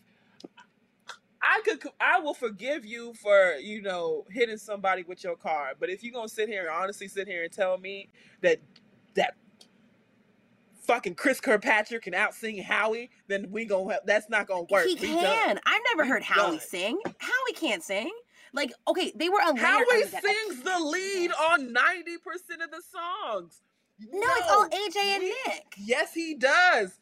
I could, I will forgive you for you know hitting somebody with your car, but if you're gonna sit here and honestly sit here and tell me that that fucking Chris Kirkpatrick can out sing Howie, then we gonna have, that's not gonna work. He We done. can. I've never We heard Howie done. sing. Howie can't sing. Like, okay, they were a Howie sings the lead on 90% of the songs. No, it's all AJ and Nick. Yes, he does.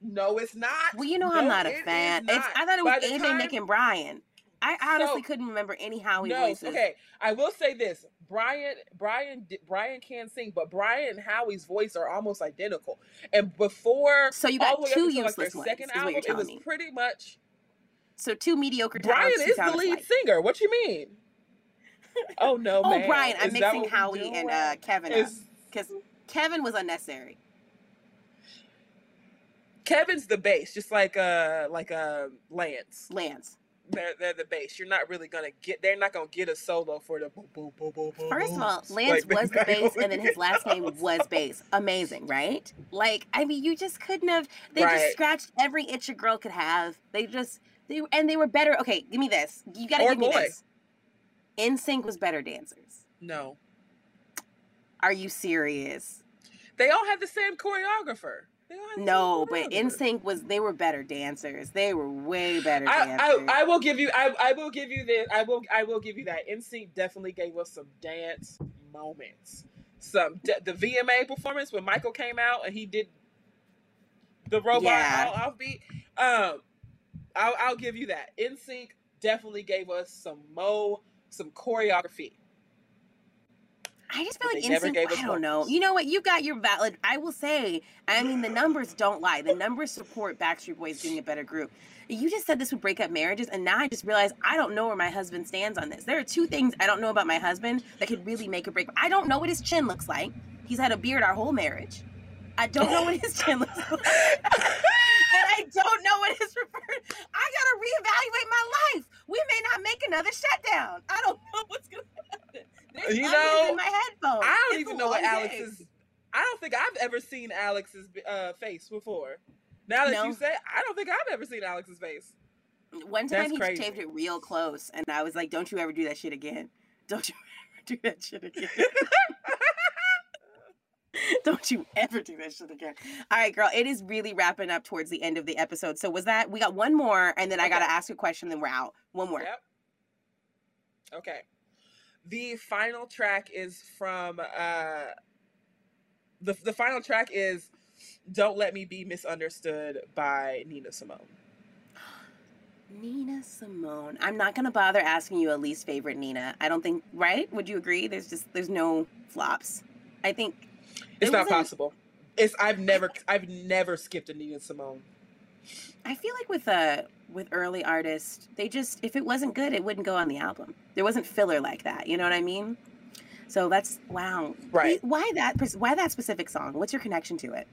No, it's not. Well, you know I'm not a fan. It's. I thought it was AJ, time- Nick, and Brian. I honestly So- couldn't remember any Howie no, voices. okay. I will say this: Brian, Brian, Brian can sing, but Brian and Howie's voice are almost identical. And before, So you got the way up two like, useless their ones, second album, it was me. pretty much So two mediocre Brian is the lead alike. singer. What you mean? Oh no, Oh, man. Brian, I'm Is mixing Howie and uh, Kevin because Kevin was unnecessary. Kevin's the bass, just like uh like uh Lance. Lance. They're they're the bass. You're not really gonna get. They're not gonna get a solo for the. Boom, boom, boom, boom, boom, First of all. Lance Like, was the bass, and then his last name was bass. Amazing, right? Like, I mean, you just couldn't have. They Right. just scratched every itch a girl could have. They just they and they were better. Okay, give me this. You got to Or give me boy. this. NSYNC was better dancers. No, Are you serious? they all had the same choreographer. They all had the No, but. NSYNC was they were better dancers. They were way better I, dancers. I, I will give you I, I will give you this I will I will give you that NSYNC definitely gave us some dance moments some the VMA performance when Michael came out and he did the robot Yeah. all offbeat um I'll, I'll give you that NSYNC definitely gave us some mo some choreography I just feel like they never NSYNC. gave us I don't know. You know what? You got your valid. I will say. I mean, the numbers don't lie. The numbers support Backstreet Boys being a better group. You just said this would break up marriages, and now I just realized I don't know where my husband stands on this. There are two things I don't know about my husband that could really make or break. I don't know what his chin looks like. He's had a beard our whole marriage. I don't know what his chin looks like. and I don't know what his preferred. I gotta reevaluate my life. We may not make another shutdown. I don't know what's gonna happen. There's You know, in my headphones. I don't It's even know what long Alex day. is I don't think I've ever seen Alex's uh, face before now that No. you say I don't think I've ever seen Alex's face One time That's he crazy. shaved it real close, and I was like, "Don't you ever do that shit again! Don't you ever do that shit again! Don't you ever do that shit again!" All right, girl. It is really wrapping up towards the end of the episode. So was that we got one more, and then I got to ask a question, then we're out. One more. Yep. Okay. The final track is from uh the the final track is Don't Let Me Be Misunderstood by Nina Simone. Nina Simone. I'm not gonna bother asking you a least favorite Nina. I don't think. Right? Would you agree? There's just there's no flops. I think It's It not possible. It's I've never I've never skipped a Nina Simone. I feel like with uh with early artists, they just if it wasn't good, it wouldn't go on the album. There wasn't filler like that. You know what I mean? So that's wow. Right. Why that? Why that specific song? What's your connection to it?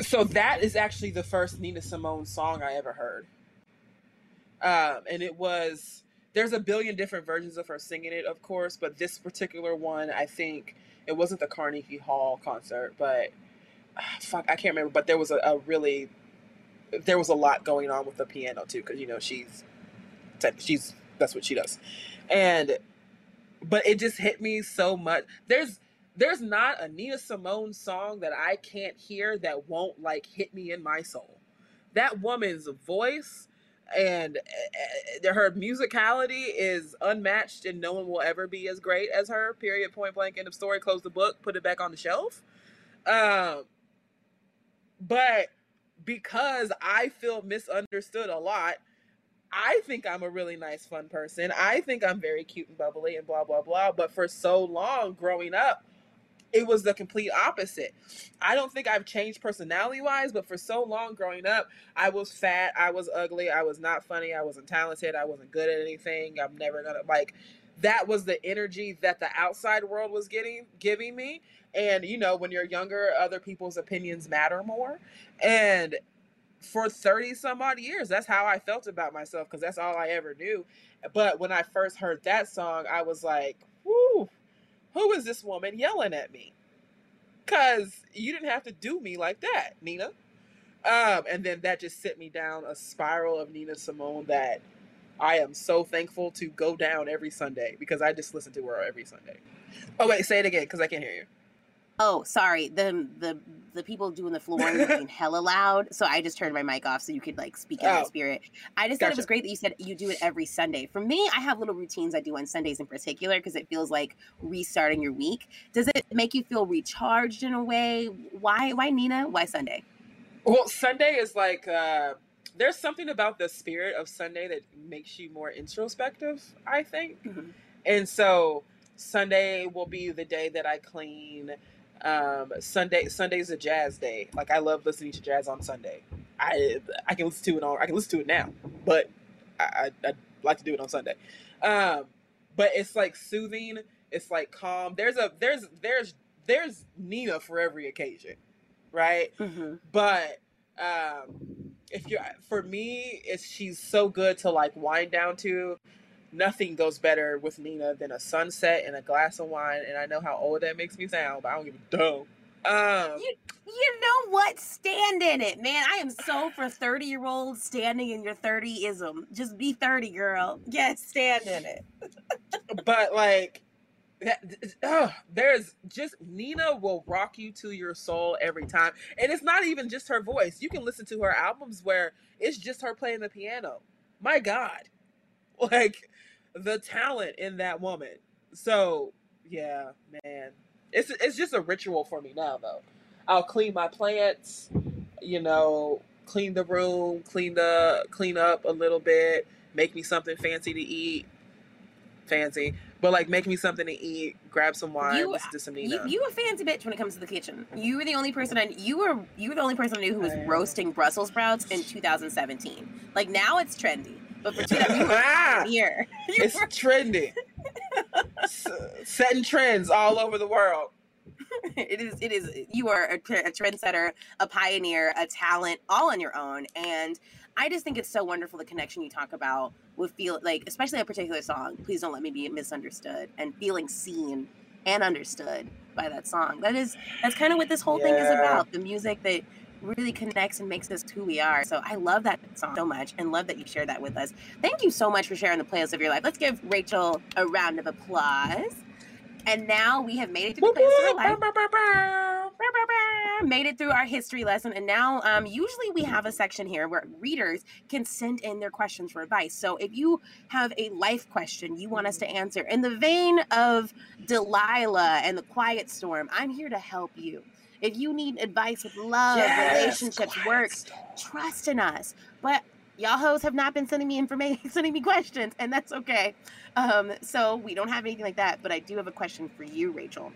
So that is actually the first Nina Simone song I ever heard. Um, and it was there's a billion different versions of her singing it, of course, but this particular one, I think it wasn't the Carnegie Hall concert, but fuck, I can't remember. But there was a, a really there was a lot going on with the piano too, because you know she's she's that's what she does, and but it just hit me so much. There's there's not a Nina Simone song that I can't hear that won't like hit me in my soul. That woman's voice and uh, her musicality is unmatched, and no one will ever be as great as her. Period. Point blank. End of story. Close the book. Put it back on the shelf. Um, but because I feel misunderstood a lot, I think I'm a really nice, fun person. I think I'm very cute and bubbly and blah, blah, blah. But for so long growing up, it was the complete opposite. I don't think I've changed personality wise, but for so long growing up, I was fat, I was ugly, I was not funny, I wasn't talented, I wasn't good at anything. I'm never gonna like that was the energy that the outside world was getting giving me. And you know, when you're younger, other people's opinions matter more. And for 30 some odd years, that's how I felt about myself because that's all I ever knew. But when I first heard that song, I was like, whoo, who is this woman yelling at me? Because you didn't have to do me like that, Nina. Um, and then that just sent me down a spiral of Nina Simone that I am so thankful to go down every Sunday because I just listen to her every Sunday. Oh wait, say it again because I can't hear you. Oh, sorry. The the the people doing the flooring were being hella loud, so I just turned my mic off so you could like speak in oh, spirit. I just gotcha. thought it was great that you said you do it every Sunday. For me, I have little routines I do on Sundays in particular because it feels like restarting your week. Does it make you feel recharged in a way? Why why Nina? Why Sunday? Well, Sunday is like uh there's something about the spirit of Sunday that makes you more introspective, I think. Mm-hmm. And so Sunday will be the day that I clean. Um, Sunday Sunday's a jazz day. Like I love listening to jazz on Sunday. I I can listen to it on I can listen to it now, but I I, I like to do it on Sunday. Um, but it's like soothing. It's like calm. There's a there's there's there's Nina for every occasion, right? Mm-hmm. But um, if you're for me, it's she's so good to like wind down to. Nothing goes better with Nina than a sunset and a glass of wine. And I know how old that makes me sound, but I don't give a damn. Um, you, you know what? Stand in it, man. I am so for 30 year olds standing in your 30 ism. Just be 30, girl. Yes, stand in it. but like, uh, there's just Nina will rock you to your soul every time. And it's not even just her voice. You can listen to her albums where it's just her playing the piano. My God. Like the talent in that woman. So, yeah, man. It's it's just a ritual for me now though. I'll clean my plants, you know, clean the room, clean the clean up a little bit, make me something fancy to eat. Fancy but like, make me something to eat, grab some wine, you, listen to some Nina. You, you a fancy bitch when it comes to the kitchen. You were the only person I you were you were the only person I knew who was roasting Brussels sprouts in 2017. Like now it's trendy, but for 2000 you were here. It's were... trendy. setting trends all over the world. it is it is you are a, a trendsetter, a pioneer, a talent, all on your own, and I just think it's so wonderful the connection you talk about with feel like especially a particular song. Please don't let me be misunderstood and feeling seen and understood by that song. That is that's kind of what this whole yeah. thing is about. The music that really connects and makes us who we are. So I love that song so much and love that you share that with us. Thank you so much for sharing the playlist of your life. Let's give Rachel a round of applause. And now we have made it through the playlist of our made it through our history lesson. And now, um, usually we have a section here where readers can send in their questions for advice. So if you have a life question you want us to answer in the vein of Delilah and the Quiet Storm, I'm here to help you. If you need advice with love, yes, relationships, work, storm. trust in us. But y'all hoes have not been sending me information, sending me questions, and that's okay. Um, so we don't have anything like that. But I do have a question for you, Rachel.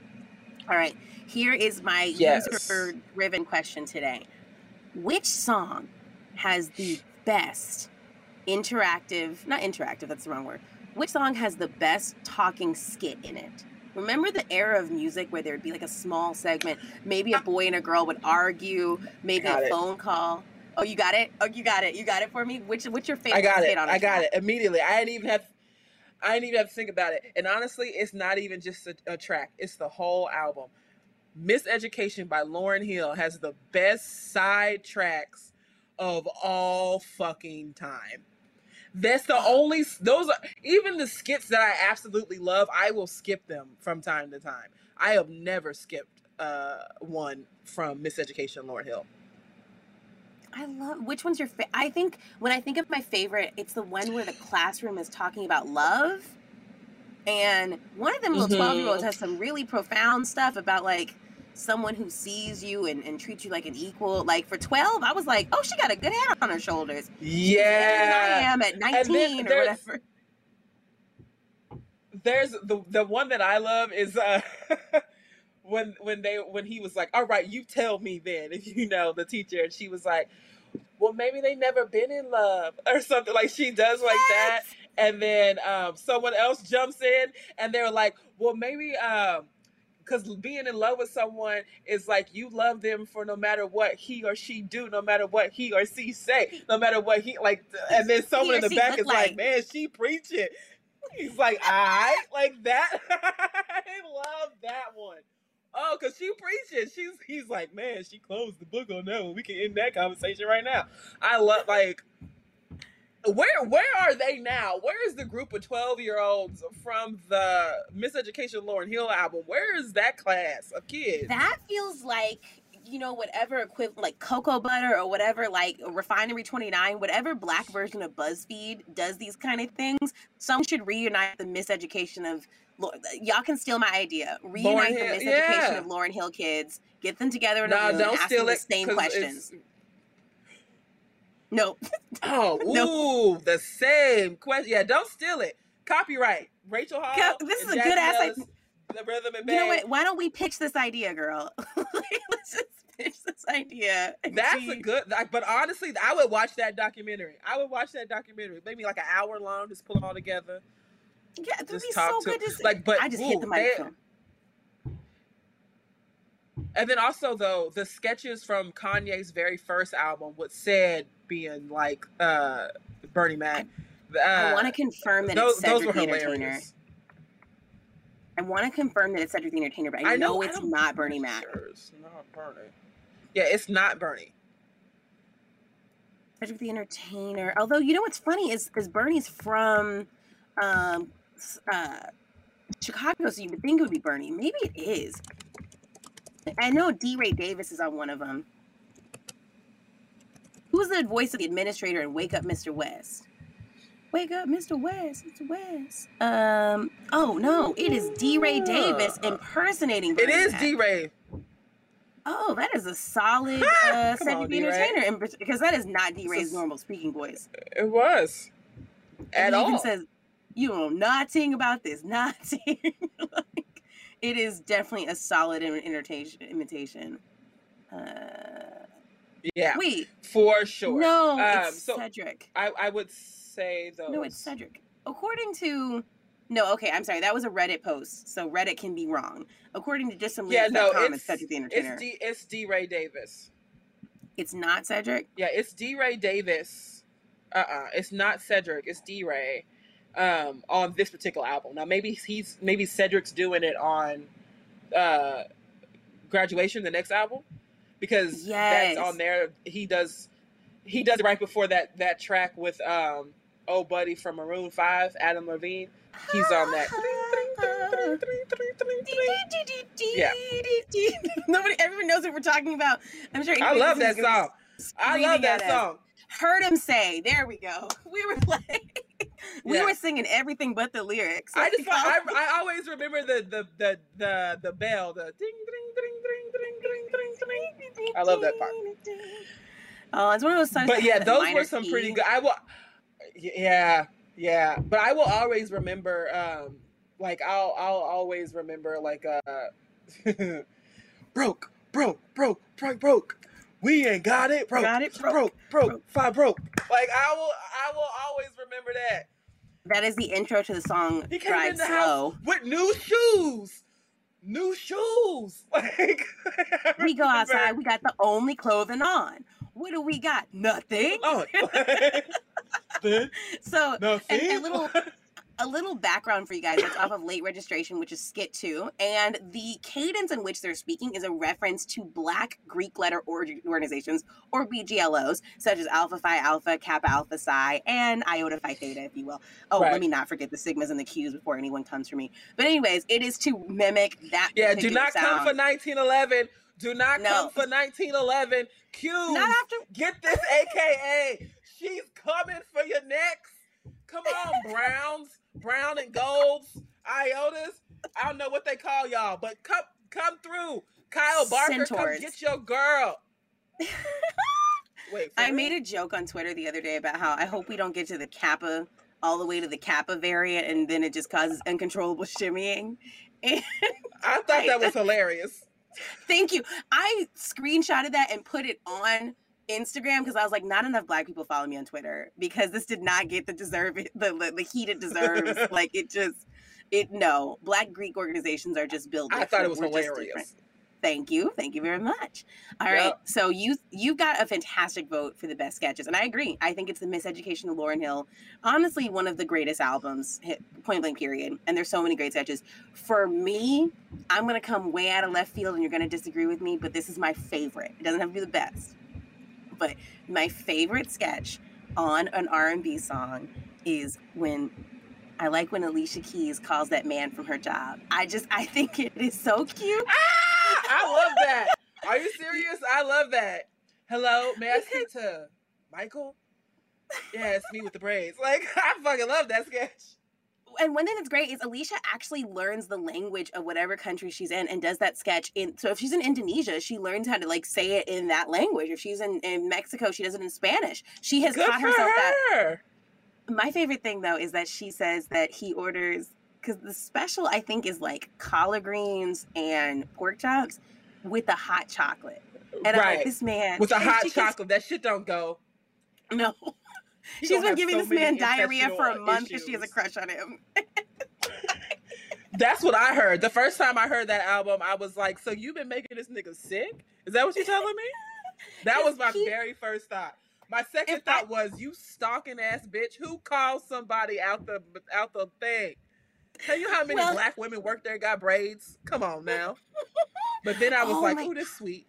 All right, here is my yes. user driven question today. Which song has the best interactive, not interactive, that's the wrong word. Which song has the best talking skit in it? Remember the era of music where there'd be like a small segment, maybe a boy and a girl would argue, maybe a phone call. Oh, you got it? Oh, you got it. You got it for me. Which what's your favorite? I got it. I got it immediately. I didn't even have I didn't even have to think about it. And honestly, it's not even just a, a track, it's the whole album. Miseducation by Lauryn Hill has the best side tracks of all fucking time. That's the only those are even the skits that I absolutely love, I will skip them from time to time. I have never skipped uh one from Miseducation Lauryn Hill. I love which one's your favorite? I think when I think of my favorite, it's the one where the classroom is talking about love. And one of them little 12 year olds mm-hmm. has some really profound stuff about like someone who sees you and, and treats you like an equal. Like for 12, I was like, oh, she got a good head on her shoulders. Yeah. I am at 19 or whatever. There's the the one that I love is uh when when they when he was like, "All right, you tell me then if you know the teacher," and she was like, "Well, maybe they never been in love or something." Like she does like that, and then um, someone else jumps in, and they're like, "Well, maybe." Um, because being in love with someone is like you love them for no matter what he or she do, no matter what he or she say, no matter what he like. And then someone in the back is like, like, "Man, she preaching." He's like, "I like that." I love that one. Oh, cause she preaching. She's he's like, man, she closed the book on that one. We can end that conversation right now. I love like where where are they now? Where is the group of 12 year olds from the Miseducation Lauryn Hill album? Where is that class of kids? That feels like you know whatever equivalent like cocoa butter or whatever like refinery 29 whatever black version of buzzfeed does these kind of things someone should reunite the miseducation of y'all can steal my idea reunite the miseducation yeah. of Lauryn hill kids get them together in a room don't steal it, the same questions no. oh, ooh, the same question. Yeah, don't steal it. Copyright. Rachel Hall. this is a good ass idea. The rhythm and You know what? Why don't we pitch this idea, girl? Let's just pitch this idea. That's see. a good. Like, but honestly, I would watch that documentary. I would watch that documentary. Maybe like an hour long. Just pull them all together. Yeah, it'd be so good to see. Like, but I just ooh, hit the microphone. And then also though the sketches from Kanye's very first album, what said being like uh Bernie Mac. Uh, I want to confirm that those, it's Cedric the Entertainer. I want to confirm that it's Cedric the Entertainer, but I, I know, know, it's not Bernie Mac. Sure it's not Bernie. Yeah, it's not Bernie. Cedric the Entertainer. Although you know what's funny is because Bernie's from um, uh, Chicago, so you would think it would be Bernie. Maybe it is. I know DeRay Davis is on one of them. Who's the voice of the administrator in Wake Up, Mr. West? Wake up, Mr. West, It's West. Um. Oh no, it is DeRay Davis impersonating. Bernie it is DeRay. Oh, that is a solid uh, Entertainer, because that is not DeRay's normal speaking voice. It was. At he all. even says, "You know nothing about this, nothing." like, it is definitely a solid imitation. imitation. Uh, yeah. Wait. For sure. No, um, it's so Cedric. I, I would say though. No, it's Cedric. According to no, okay, I'm sorry. That was a Reddit post, so Reddit can be wrong. According to just some yeah, no, it's, Cedric the Entertainer. It's D, it's DeRay Davis. It's not Cedric. Yeah, it's DeRay Davis. Uh, uh-uh, uh it's not Cedric. It's DeRay. Um, on this particular album. Now maybe he's maybe Cedric's doing it on, uh, graduation, the next album because yes. that's on there. He does he does it right before that that track with um oh buddy from Maroon Five, Adam Levine. He's on that. yeah. Nobody, everyone knows what we're talking about. I'm sure. I love that song. I love that song. Heard him say, "There we go." We were like, we yeah. were singing everything but the lyrics. I just, I, I always remember the the the the the bell, the ding ding ding ding ding ding ding ding. I love that part. Oh, it's one of those songs. But yeah, those were some key. pretty good. I will. Yeah, yeah, but I will always remember. um Like I'll I'll always remember like uh, broke broke broke broke broke we ain't got it, broke, got it, broke, broke, broke, broke, five broke. Like I will, I will always remember that. That is the intro to the song he came Drive in the Slow. House with new shoes. New shoes. Like we go outside, we got the only clothing on. What do we got? Nothing. Oh. so Nothing. And, and little a little background for you guys. It's off of Late Registration, which is skit two, and the cadence in which they're speaking is a reference to Black Greek letter organizations or BGLOs, such as Alpha Phi Alpha, Kappa Alpha Psi, and Iota Phi Theta, if you will. Oh, right. let me not forget the sigmas and the qs before anyone comes for me. But anyways, it is to mimic that. Yeah, do not sound. come for 1911. Do not no. come for 1911. Qs. Not after. Get this, AKA. She's coming for your next. Come on, Browns brown and golds, iotas. I don't know what they call y'all, but come come through. Kyle Barker, Centaurs. come get your girl. Wait, I made a joke on Twitter the other day about how I hope we don't get to the Kappa all the way to the Kappa variant and then it just causes uncontrollable shimmying. And I thought that was hilarious. Thank you. I screenshotted that and put it on Instagram because I was like, not enough black people follow me on Twitter because this did not get the deserve the the, the heat it deserves. like it just it no black Greek organizations are just built. I thought it was We're hilarious. Thank you, thank you very much. All right, Yep. so you you got a fantastic vote for the best sketches, and I agree. I think it's the Miseducation of Lauryn Hill. Honestly, one of the greatest albums, hit, point blank period. And there's so many great sketches. For me, I'm gonna come way out of left field, and you're gonna disagree with me, but this is my favorite. It doesn't have to be the best, but my favorite sketch on an R&B song is when I like when Alicia Keys calls that man from her job. I just I think it is so cute. Ah, I love that. Are you serious? I love that. Hello, may I speak to Michael? Yeah, it's me with the braids. Like, I fucking love that sketch. And one thing that's great is Alicia actually learns the language of whatever country she's in and does that sketch in. So if she's in Indonesia, she learns how to like say it in that language. If she's in, in Mexico, she does it in Spanish. She has Good taught herself that. My favorite thing though is that she says that he orders because the special I think is like collard greens and pork chops with a hot chocolate. And I'm right. like, this man with a hot chocolate. That shit don't go. No. He She's been giving so this man diarrhea for a month because she has a crush on him. That's what I heard. The first time I heard that album, I was like, "So you've been making this nigga sick? Is that what you're telling me?" That was my He- very first thought. My second If I- thought was, "You stalking ass bitch! Who calls somebody out the out the thing? Tell you how many Well- black women work there got braids? Come on now." But then I was Oh like, "Ooh, this sweet."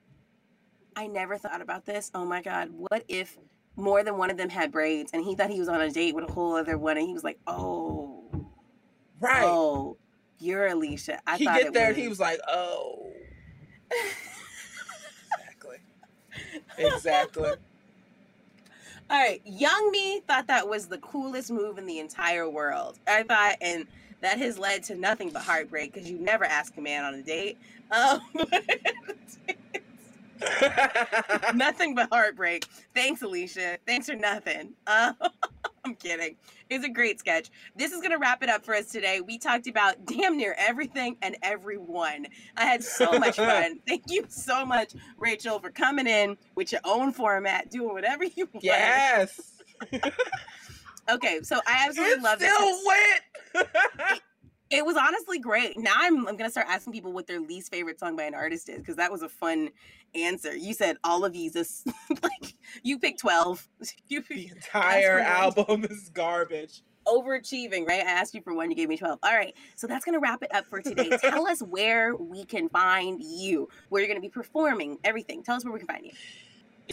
I never thought about this. Oh my god, what if more than one of them had braids and he thought he was on a date with a whole other one and he was like, "Oh, Right. oh, you're Alicia." I he thought get it there was. and he was like, "Oh." exactly. Exactly. All right, young me thought that was the coolest move in the entire world. I thought, and that has led to nothing but heartbreak because you never ask a man on a date. Um, nothing but heartbreak. Thanks, Alicia. Thanks for nothing. Uh, I'm kidding. It's a great sketch. This is going to wrap it up for us today. We talked about damn near everything and everyone. I had so much fun. Thank you so much, Rachel, for coming in with your own format, doing whatever you want. yes. Okay, so I absolutely It's love this. still wet. It was honestly great. Now I'm I'm gonna start asking people what their least favorite song by an artist is because that was a fun answer. You said all of these is like you picked twelve. You the entire album is garbage. overachieving, right? I asked you for one, you gave me twelve. All right, so that's gonna wrap it up for today. Tell us where we can find you, where you're gonna be performing, everything. Tell us where we can find you.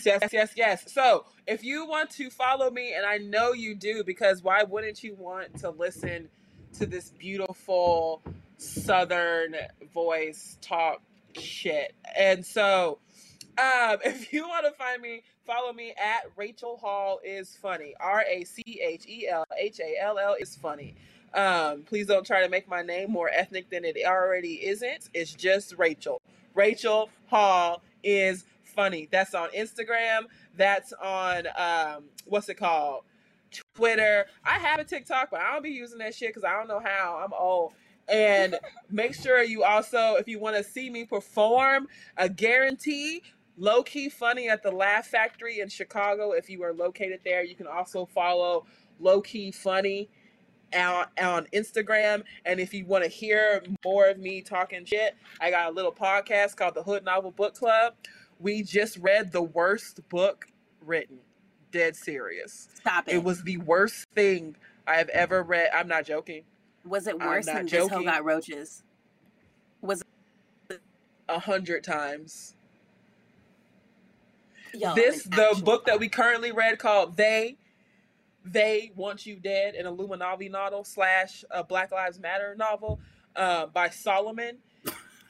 Yes, yes, yes. So if you want to follow me, and I know you do, because why wouldn't you want to listen to this beautiful Southern voice talk shit? And so, um, if you want to find me, follow me at Rachel Hall is funny. R A C H E L H A L L is funny. Um, please don't try to make my name more ethnic than it already isn't. It's just Rachel. Rachel Hall is funny. That's on Instagram. That's on um, what's it called? Twitter. I have a TikTok, but I don't be using that shit because I don't know how. I'm old. And make sure you also, if you want to see me perform, a guarantee low key funny at the Laugh Factory in Chicago. If you are located there, you can also follow low key funny on, on Instagram. And if you want to hear more of me talking shit, I got a little podcast called the Hood Novel Book Club. We just read the worst book written. Dead serious. Stop it. It was the worst thing I have ever read. I'm not joking. Was it worse than this hoe joking. got roaches? Was it- A hundred times. Yo, this the book that we currently read called they they want you dead an illuminati novel slash a black lives matter novel uh, by solomon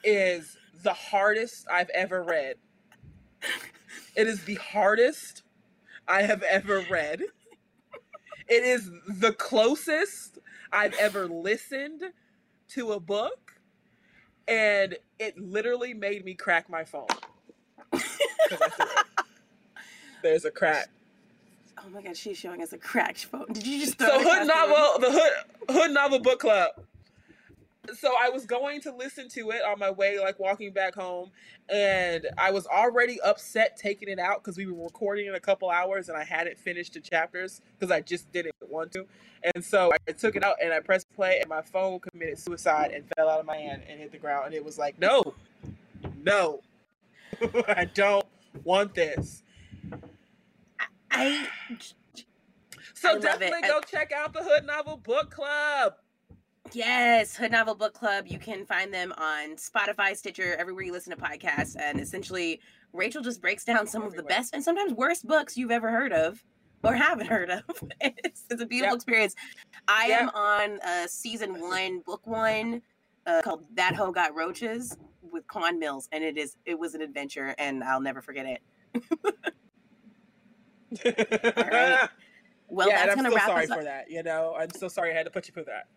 is the hardest i've ever read it is the hardest i have ever read it is the closest i've ever listened to a book and it literally made me crack my phone. There's a crack Oh my god, she's showing us a cracked phone. Did you just throw So Hood the? Novel, the Hood Hood Novel Book Club. So I was going to listen to it on my way, like walking back home, and I was already upset taking it out because we were recording in a couple hours and I hadn't finished the chapters because I just didn't want to. And so I took it out and I pressed play, and my phone committed suicide and fell out of my hand and hit the ground. And it was like, no, no, I don't want this. I. So definitely go check out the Hood Novel Book Club. Yes, Hood Novel Book Club. You can find them on Spotify, Stitcher, everywhere you listen to podcasts. And essentially, Rachel just breaks down some of the best and sometimes worst books you've ever heard of or haven't heard of. it's, it's a beautiful yep. experience. I yep. am on uh, season one, book one, uh, called That Hoe Got Roaches with Quan Mills, and it is it was an adventure, and I'll never forget it. All right. Well, yeah, that's gonna wrap sorry us up. for that. You know, I'm so sorry I had to put you through that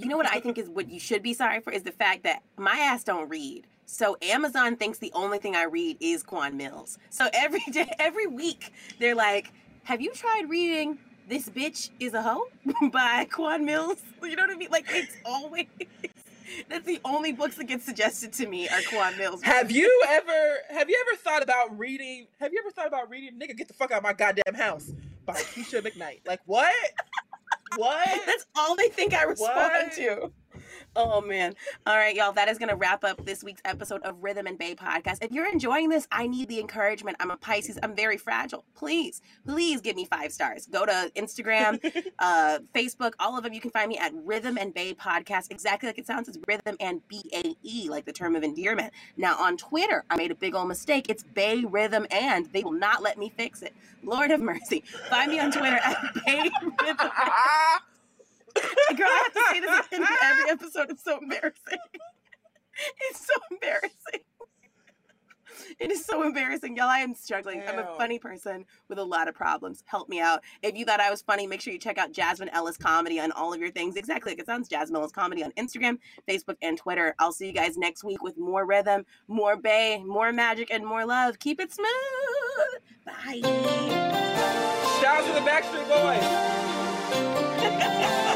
you know what I think is what you should be sorry for is the fact that my ass don't read. So Amazon thinks the only thing I read is Quan Mills. So every day, every week, they're like, "Have you tried reading This Bitch Is a Hoe by Quan Mills?" You know what I mean? Like it's always. That's the only books that get suggested to me are Quan Mills. Have you ever have you ever thought about reading have you ever thought about reading Nigga Get the Fuck Out of My Goddamn House by Keisha McKnight? Like what? What? That's all they think I respond what? to. Oh man. All right, y'all. That is going to wrap up this week's episode of Rhythm and Bae podcast. If you're enjoying this, I need the encouragement. I'm a Pisces. I'm very fragile. Please, please give me five stars. Go to Instagram, uh, Facebook, all of them. You can find me at Rhythm and Bae podcast. Exactly like it sounds. It's Rhythm and B A E, like the term of endearment. Now on Twitter, I made a big old mistake. It's Bae Rhythm and. They will not let me fix it. Lord have mercy. Find me on Twitter at Bae Rhythm. Girl, I have to say this in every episode. It's so embarrassing. It's so embarrassing. It is so embarrassing, y'all. I am struggling. Ew. I'm a funny person with a lot of problems. Help me out. If you thought I was funny, make sure you check out Jasmine Ellis Comedy on all of your things. Exactly like it sounds. Jasmine Ellis Comedy on Instagram, Facebook, and Twitter. I'll see you guys next week with more rhythm, more bae, more magic, and more love. Keep it smooth. Bye. Shout out to the Backstreet Boys.